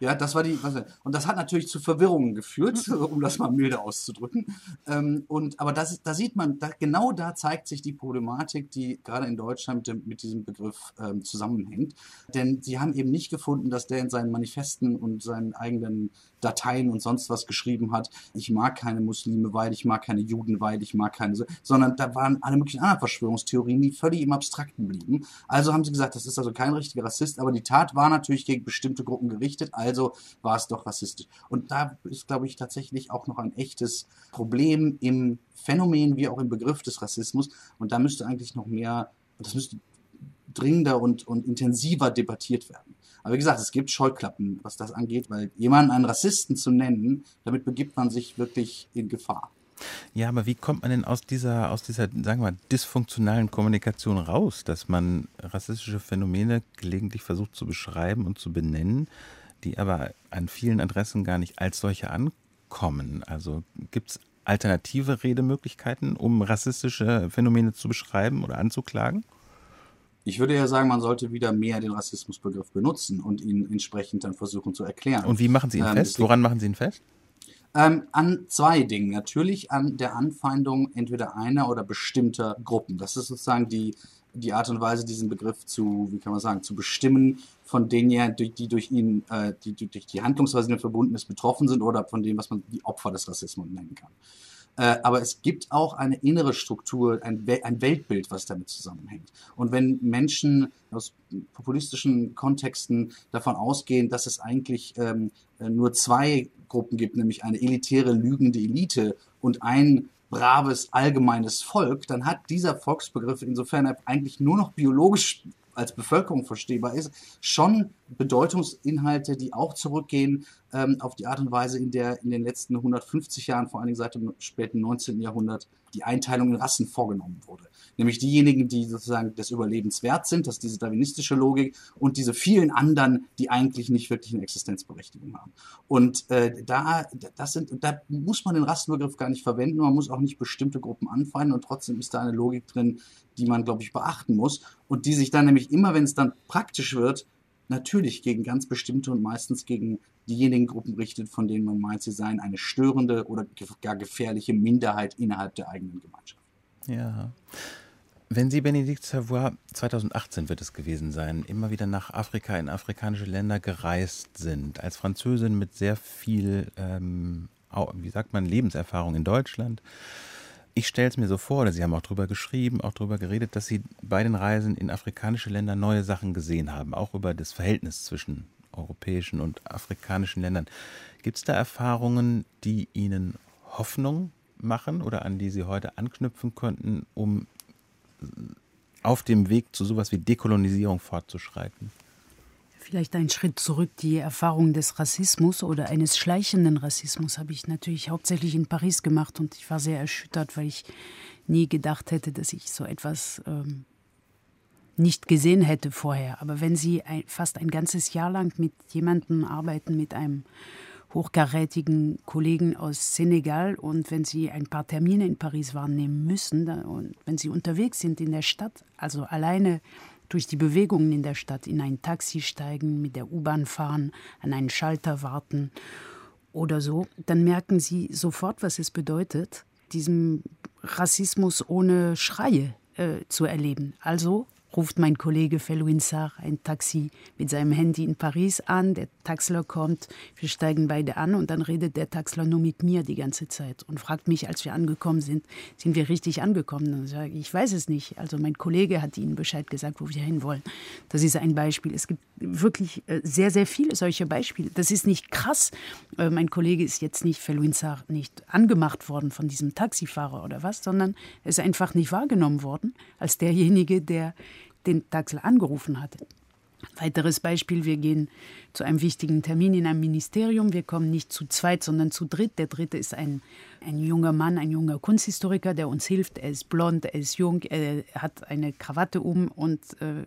Ja, das war die. Was, und das hat natürlich zu Verwirrungen geführt, <laughs> um das mal milde auszudrücken. Ähm, und aber das, da sieht man, da, genau da zeigt sich die Problematik, die gerade in Deutschland mit, dem, mit diesem Begriff ähm, zusammenhängt. Denn sie haben eben nicht gefunden, dass der in seinen Manifesten und seinen eigenen Dateien und sonst was geschrieben hat. Ich mag keine Muslime, weil ich mag keine Juden, weil ich mag keine, sondern da waren alle möglichen anderen Verschwörungstheorien, die völlig im Abstrakten blieben. Also haben sie gesagt, das ist also kein richtiger Rassist, aber die Tat war natürlich gegen bestimmte Gruppen gerichtet. Also also war es doch rassistisch. Und da ist, glaube ich, tatsächlich auch noch ein echtes Problem im Phänomen wie auch im Begriff des Rassismus. Und da müsste eigentlich noch mehr, das müsste dringender und, und intensiver debattiert werden. Aber wie gesagt, es gibt Scheuklappen, was das angeht, weil jemanden einen Rassisten zu nennen, damit begibt man sich wirklich in Gefahr. Ja, aber wie kommt man denn aus dieser, aus dieser, sagen wir mal, dysfunktionalen Kommunikation raus, dass man rassistische Phänomene gelegentlich versucht zu beschreiben und zu benennen, die aber an vielen Adressen gar nicht als solche ankommen? Also gibt es alternative Redemöglichkeiten, um rassistische Phänomene zu beschreiben oder anzuklagen? Ich würde ja sagen, man sollte wieder mehr den Rassismusbegriff benutzen und ihn entsprechend dann versuchen zu erklären. Und wie machen Sie ihn ähm, fest? Woran machen Sie ihn fest? Ähm, an zwei Dingen. Natürlich an der Anfeindung entweder einer oder bestimmter Gruppen. Das ist sozusagen die, die Art und Weise, diesen Begriff zu, wie kann man sagen, zu bestimmen, von denen ja, die, die durch ihn, äh, die, durch die Handlungsweise, die verbunden ist, betroffen sind oder von dem, was man die Opfer des Rassismus nennen kann. Äh, aber es gibt auch eine innere Struktur, ein, ein Weltbild, was damit zusammenhängt. Und wenn Menschen aus populistischen Kontexten davon ausgehen, dass es eigentlich ähm, nur zwei Gruppen gibt, nämlich eine elitäre, lügende Elite und ein braves, allgemeines Volk, dann hat dieser Volksbegriff insofern eigentlich nur noch biologisch als Bevölkerung verstehbar ist, schon Bedeutungsinhalte, die auch zurückgehen ähm, auf die Art und Weise, in der in den letzten 150 Jahren, vor allen Dingen seit dem späten 19. Jahrhundert, die Einteilung in Rassen vorgenommen wurde. Nämlich diejenigen, die sozusagen des Überlebens wert sind, das ist diese darwinistische Logik, und diese vielen anderen, die eigentlich nicht wirklich eine Existenzberechtigung haben. Und äh, da, das sind, da muss man den Rassenbegriff gar nicht verwenden, man muss auch nicht bestimmte Gruppen anfeinden und trotzdem ist da eine Logik drin, die man, glaube ich, beachten muss und die sich dann nämlich immer, wenn es dann praktisch wird, natürlich gegen ganz bestimmte und meistens gegen diejenigen Gruppen richtet, von denen man meint, sie seien eine störende oder gar gefährliche Minderheit innerhalb der eigenen Gemeinschaft. Ja. Wenn Sie, Benedikt Savoy, 2018 wird es gewesen sein, immer wieder nach Afrika, in afrikanische Länder gereist sind, als Französin mit sehr viel, ähm, wie sagt man, Lebenserfahrung in Deutschland, ich stelle es mir so vor, Sie haben auch darüber geschrieben, auch darüber geredet, dass Sie bei den Reisen in afrikanische Länder neue Sachen gesehen haben, auch über das Verhältnis zwischen europäischen und afrikanischen Ländern. Gibt es da Erfahrungen, die Ihnen Hoffnung machen oder an die Sie heute anknüpfen könnten, um auf dem Weg zu sowas wie Dekolonisierung fortzuschreiten? Vielleicht einen Schritt zurück. Die Erfahrung des Rassismus oder eines schleichenden Rassismus habe ich natürlich hauptsächlich in Paris gemacht und ich war sehr erschüttert, weil ich nie gedacht hätte, dass ich so etwas ähm, nicht gesehen hätte vorher. Aber wenn Sie ein, fast ein ganzes Jahr lang mit jemandem arbeiten, mit einem hochkarätigen Kollegen aus Senegal und wenn Sie ein paar Termine in Paris wahrnehmen müssen und wenn Sie unterwegs sind in der Stadt, also alleine durch die Bewegungen in der Stadt in ein Taxi steigen, mit der U-Bahn fahren, an einen Schalter warten oder so, dann merken sie sofort, was es bedeutet, diesen Rassismus ohne Schreie äh, zu erleben. Also ruft mein Kollege Felouin Sarr ein Taxi mit seinem Handy in Paris an. Der Taxler kommt, wir steigen beide an und dann redet der Taxler nur mit mir die ganze Zeit und fragt mich, als wir angekommen sind, sind wir richtig angekommen? Dann sage ich, ich weiß es nicht. Also mein Kollege hat Ihnen Bescheid gesagt, wo wir hin wollen. Das ist ein Beispiel. Es gibt wirklich äh, sehr, sehr viele solche Beispiele. Das ist nicht krass. Äh, mein Kollege ist jetzt nicht, Felouin Sarr, nicht angemacht worden von diesem Taxifahrer oder was, sondern er ist einfach nicht wahrgenommen worden als derjenige, der den Taxel angerufen hatte. Weiteres Beispiel, wir gehen zu einem wichtigen Termin in einem Ministerium. Wir kommen nicht zu zweit, sondern zu dritt. Der dritte ist ein ein junger Mann, ein junger Kunsthistoriker, der uns hilft. Er ist blond, er ist jung, er hat eine Krawatte um und äh,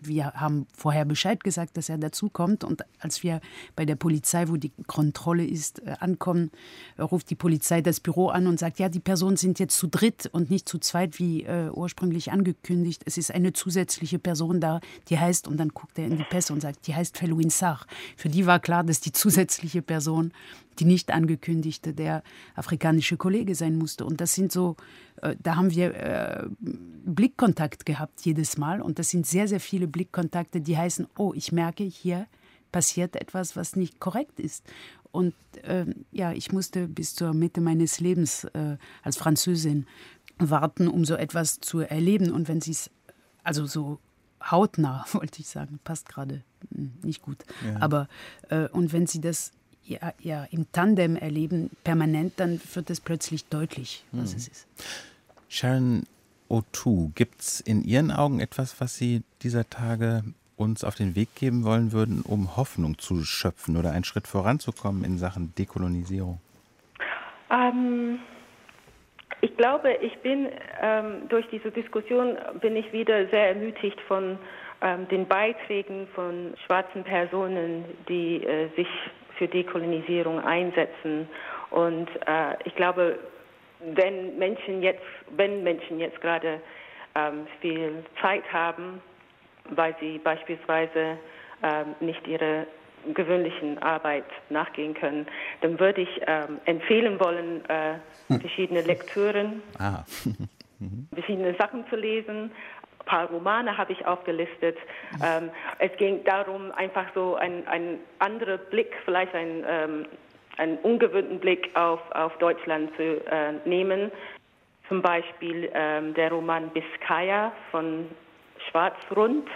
wir haben vorher Bescheid gesagt, dass er dazukommt. Und als wir bei der Polizei, wo die Kontrolle ist, äh, ankommen, ruft die Polizei das Büro an und sagt, ja, die Personen sind jetzt zu dritt und nicht zu zweit, wie äh, ursprünglich angekündigt. Es ist eine zusätzliche Person da, die heißt, und dann guckt er in die Pässe und sagt, die heißt Felouin Sarr. Für die war klar, dass die zusätzliche Person die nicht angekündigte, der afrikanische Kollege sein musste. Und das sind so, äh, da haben wir äh, Blickkontakt gehabt jedes Mal. Und das sind sehr, sehr viele Blickkontakte, die heißen, oh, ich merke, hier passiert etwas, was nicht korrekt ist. Und äh, ja, ich musste bis zur Mitte meines Lebens äh, als Französin warten, um so etwas zu erleben. Und wenn Sie es, also so hautnah, <laughs> wollte ich sagen, passt gerade hm, nicht gut. Ja. Aber, äh, und wenn Sie das ja, ja, im Tandem erleben, permanent, dann wird es plötzlich deutlich, was mhm. es ist. Sharon O'Toole, gibt es in Ihren Augen etwas, was Sie dieser Tage uns auf den Weg geben wollen würden, um Hoffnung zu schöpfen oder einen Schritt voranzukommen in Sachen Dekolonisierung? Ähm, Ich glaube, ich bin ähm, durch diese Diskussion bin ich wieder sehr ermutigt von ähm, den Beiträgen von schwarzen Personen, die äh, sich für Dekolonisierung einsetzen. Und äh, ich glaube, wenn Menschen jetzt, wenn Menschen jetzt gerade ähm, viel Zeit haben, weil sie beispielsweise ähm, nicht ihre gewöhnlichen Arbeit nachgehen können, dann würde ich ähm, empfehlen wollen, äh, hm. verschiedene Lektüren, ah. <laughs> verschiedene Sachen zu lesen. Ein paar Romane habe ich aufgelistet. Ähm, es ging darum, einfach so ein, ein anderer Blick, vielleicht ein, ähm, einen ungewöhnten Blick auf, auf Deutschland zu äh, nehmen. Zum Beispiel ähm, der Roman Biskaya von Schwarzrund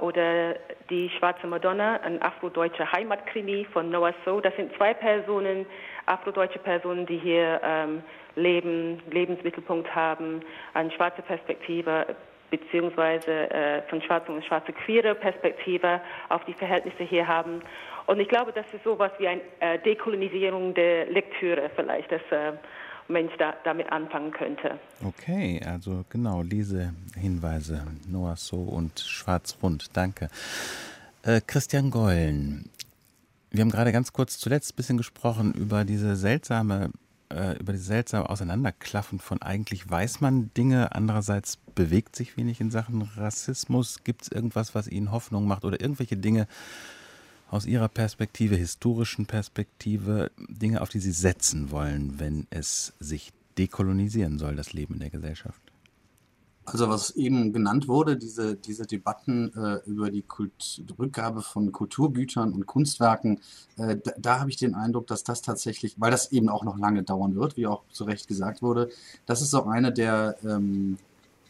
oder Die Schwarze Madonna, ein afrodeutscher Heimatkrimi von Noah So. Das sind zwei Personen, afrodeutsche Personen, die hier ähm, leben, Lebensmittelpunkt haben, eine schwarze Perspektive beziehungsweise äh, von schwarzen und schwarze queere Perspektive auf die Verhältnisse hier haben. Und ich glaube, das ist sowas wie eine äh, Dekolonisierung der Lektüre vielleicht. Das äh, Mensch da, damit anfangen könnte. Okay, also genau, Lesehinweise, Noah So und Schwarz-Rund, danke. Äh, Christian Gollen, wir haben gerade ganz kurz zuletzt ein bisschen gesprochen über diese seltsame äh, über diese seltsame Auseinanderklaffen von eigentlich weiß man Dinge, andererseits bewegt sich wenig in Sachen Rassismus. Gibt es irgendwas, was Ihnen Hoffnung macht oder irgendwelche Dinge, aus Ihrer Perspektive, historischen Perspektive, Dinge, auf die Sie setzen wollen, wenn es sich dekolonisieren soll, das Leben in der Gesellschaft? Also was eben genannt wurde, diese, diese Debatten äh, über die Kult Rückgabe von Kulturgütern und Kunstwerken, äh, da, da habe ich den Eindruck, dass das tatsächlich, weil das eben auch noch lange dauern wird, wie auch zu Recht gesagt wurde, das ist auch eine der ähm,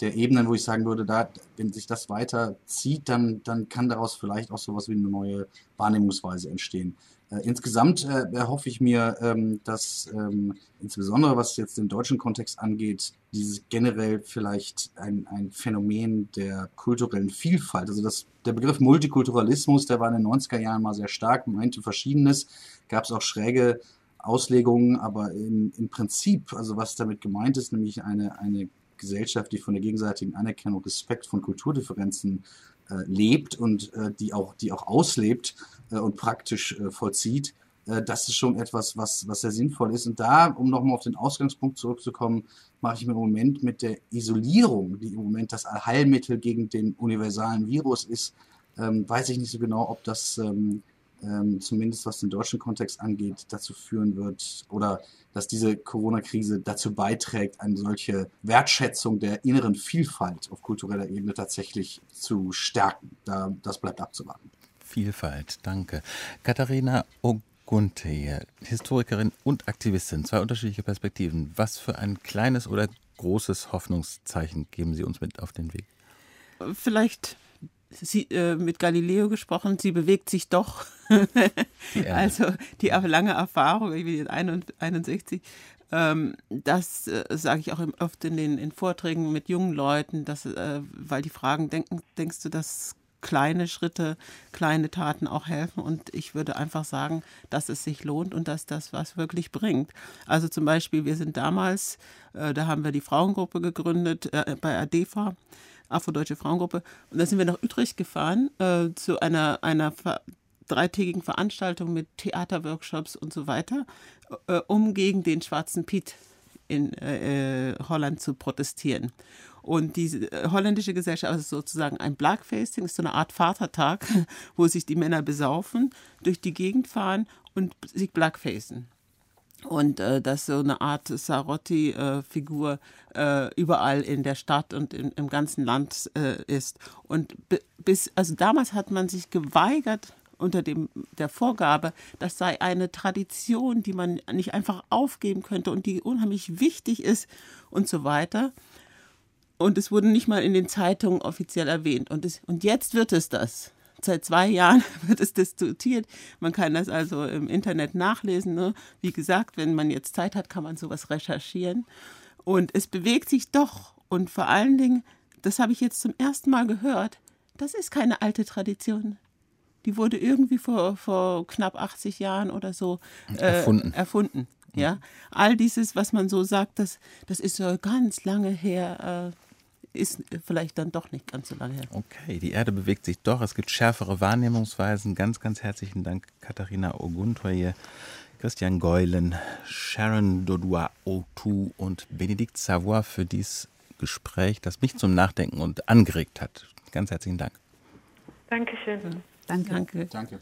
der Ebenen, wo ich sagen würde, da, wenn sich das weiter zieht, dann, dann kann daraus vielleicht auch sowas wie eine neue Wahrnehmungsweise entstehen. Äh, insgesamt äh, erhoffe ich mir, ähm, dass ähm, insbesondere was jetzt den deutschen Kontext angeht, dieses generell vielleicht ein, ein Phänomen der kulturellen Vielfalt, also das, der Begriff Multikulturalismus, der war in den 90er Jahren mal sehr stark, meinte Verschiedenes, gab es auch schräge Auslegungen, aber im, im Prinzip, also was damit gemeint ist, nämlich eine, eine Gesellschaft, die von der gegenseitigen Anerkennung, Respekt von Kulturdifferenzen äh, lebt und äh, die, auch, die auch auslebt äh, und praktisch äh, vollzieht, äh, das ist schon etwas, was, was sehr sinnvoll ist. Und da, um nochmal auf den Ausgangspunkt zurückzukommen, mache ich mir im Moment mit der Isolierung, die im Moment das Allheilmittel gegen den universalen Virus ist, ähm, weiß ich nicht so genau, ob das ähm, ähm, zumindest was den deutschen Kontext angeht, dazu führen wird oder dass diese Corona-Krise dazu beiträgt, eine solche Wertschätzung der inneren Vielfalt auf kultureller Ebene tatsächlich zu stärken. Da, das bleibt abzuwarten. Vielfalt, danke. Katharina Ogunte, Historikerin und Aktivistin, zwei unterschiedliche Perspektiven. Was für ein kleines oder großes Hoffnungszeichen geben Sie uns mit auf den Weg? Vielleicht sie, äh, mit Galileo gesprochen, sie bewegt sich doch. Die <laughs> also die lange Erfahrung, ich bin jetzt 61, ähm, das äh, sage ich auch oft in den in Vorträgen mit jungen Leuten, dass, äh, weil die fragen, denken, denkst du, dass kleine Schritte, kleine Taten auch helfen. Und ich würde einfach sagen, dass es sich lohnt und dass das was wirklich bringt. Also zum Beispiel, wir sind damals, äh, da haben wir die Frauengruppe gegründet äh, bei ADEFA. Afrodeutsche Frauengruppe. Und da sind wir nach Utrecht gefahren äh, zu einer, einer dreitägigen Veranstaltung mit Theaterworkshops und so weiter, äh, um gegen den schwarzen Piet in äh, Holland zu protestieren. Und diese äh, holländische Gesellschaft ist sozusagen ein Blackfacing, ist so eine Art Vatertag, <laughs> wo sich die Männer besaufen, durch die Gegend fahren und sich blackfacen und äh, dass so eine Art Sarotti-Figur äh, äh, überall in der Stadt und in, im ganzen Land äh, ist. Und bis, also damals hat man sich geweigert unter dem, der Vorgabe, das sei eine Tradition, die man nicht einfach aufgeben könnte und die unheimlich wichtig ist und so weiter. Und es wurde nicht mal in den Zeitungen offiziell erwähnt. Und, es, und jetzt wird es das seit zwei Jahren <laughs> wird es diskutiert. Man kann das also im Internet nachlesen. Ne? Wie gesagt, wenn man jetzt Zeit hat, kann man sowas recherchieren. Und es bewegt sich doch. Und vor allen Dingen, das habe ich jetzt zum ersten Mal gehört, das ist keine alte Tradition. Die wurde irgendwie vor, vor knapp 80 Jahren oder so äh, erfunden. erfunden. Ja, all dieses, was man so sagt, das, das ist so ganz lange her, äh, ist vielleicht dann doch nicht ganz so lange her. Okay, die Erde bewegt sich doch. Es gibt schärfere Wahrnehmungsweisen. Ganz, ganz herzlichen Dank, Katharina Oguntoye, Christian Geulen, Sharon Dodua Otu und Benedikt Savoy für dieses Gespräch, das mich zum Nachdenken und angeregt hat. Ganz herzlichen Dank. Dankeschön. Danke. Danke. Danke.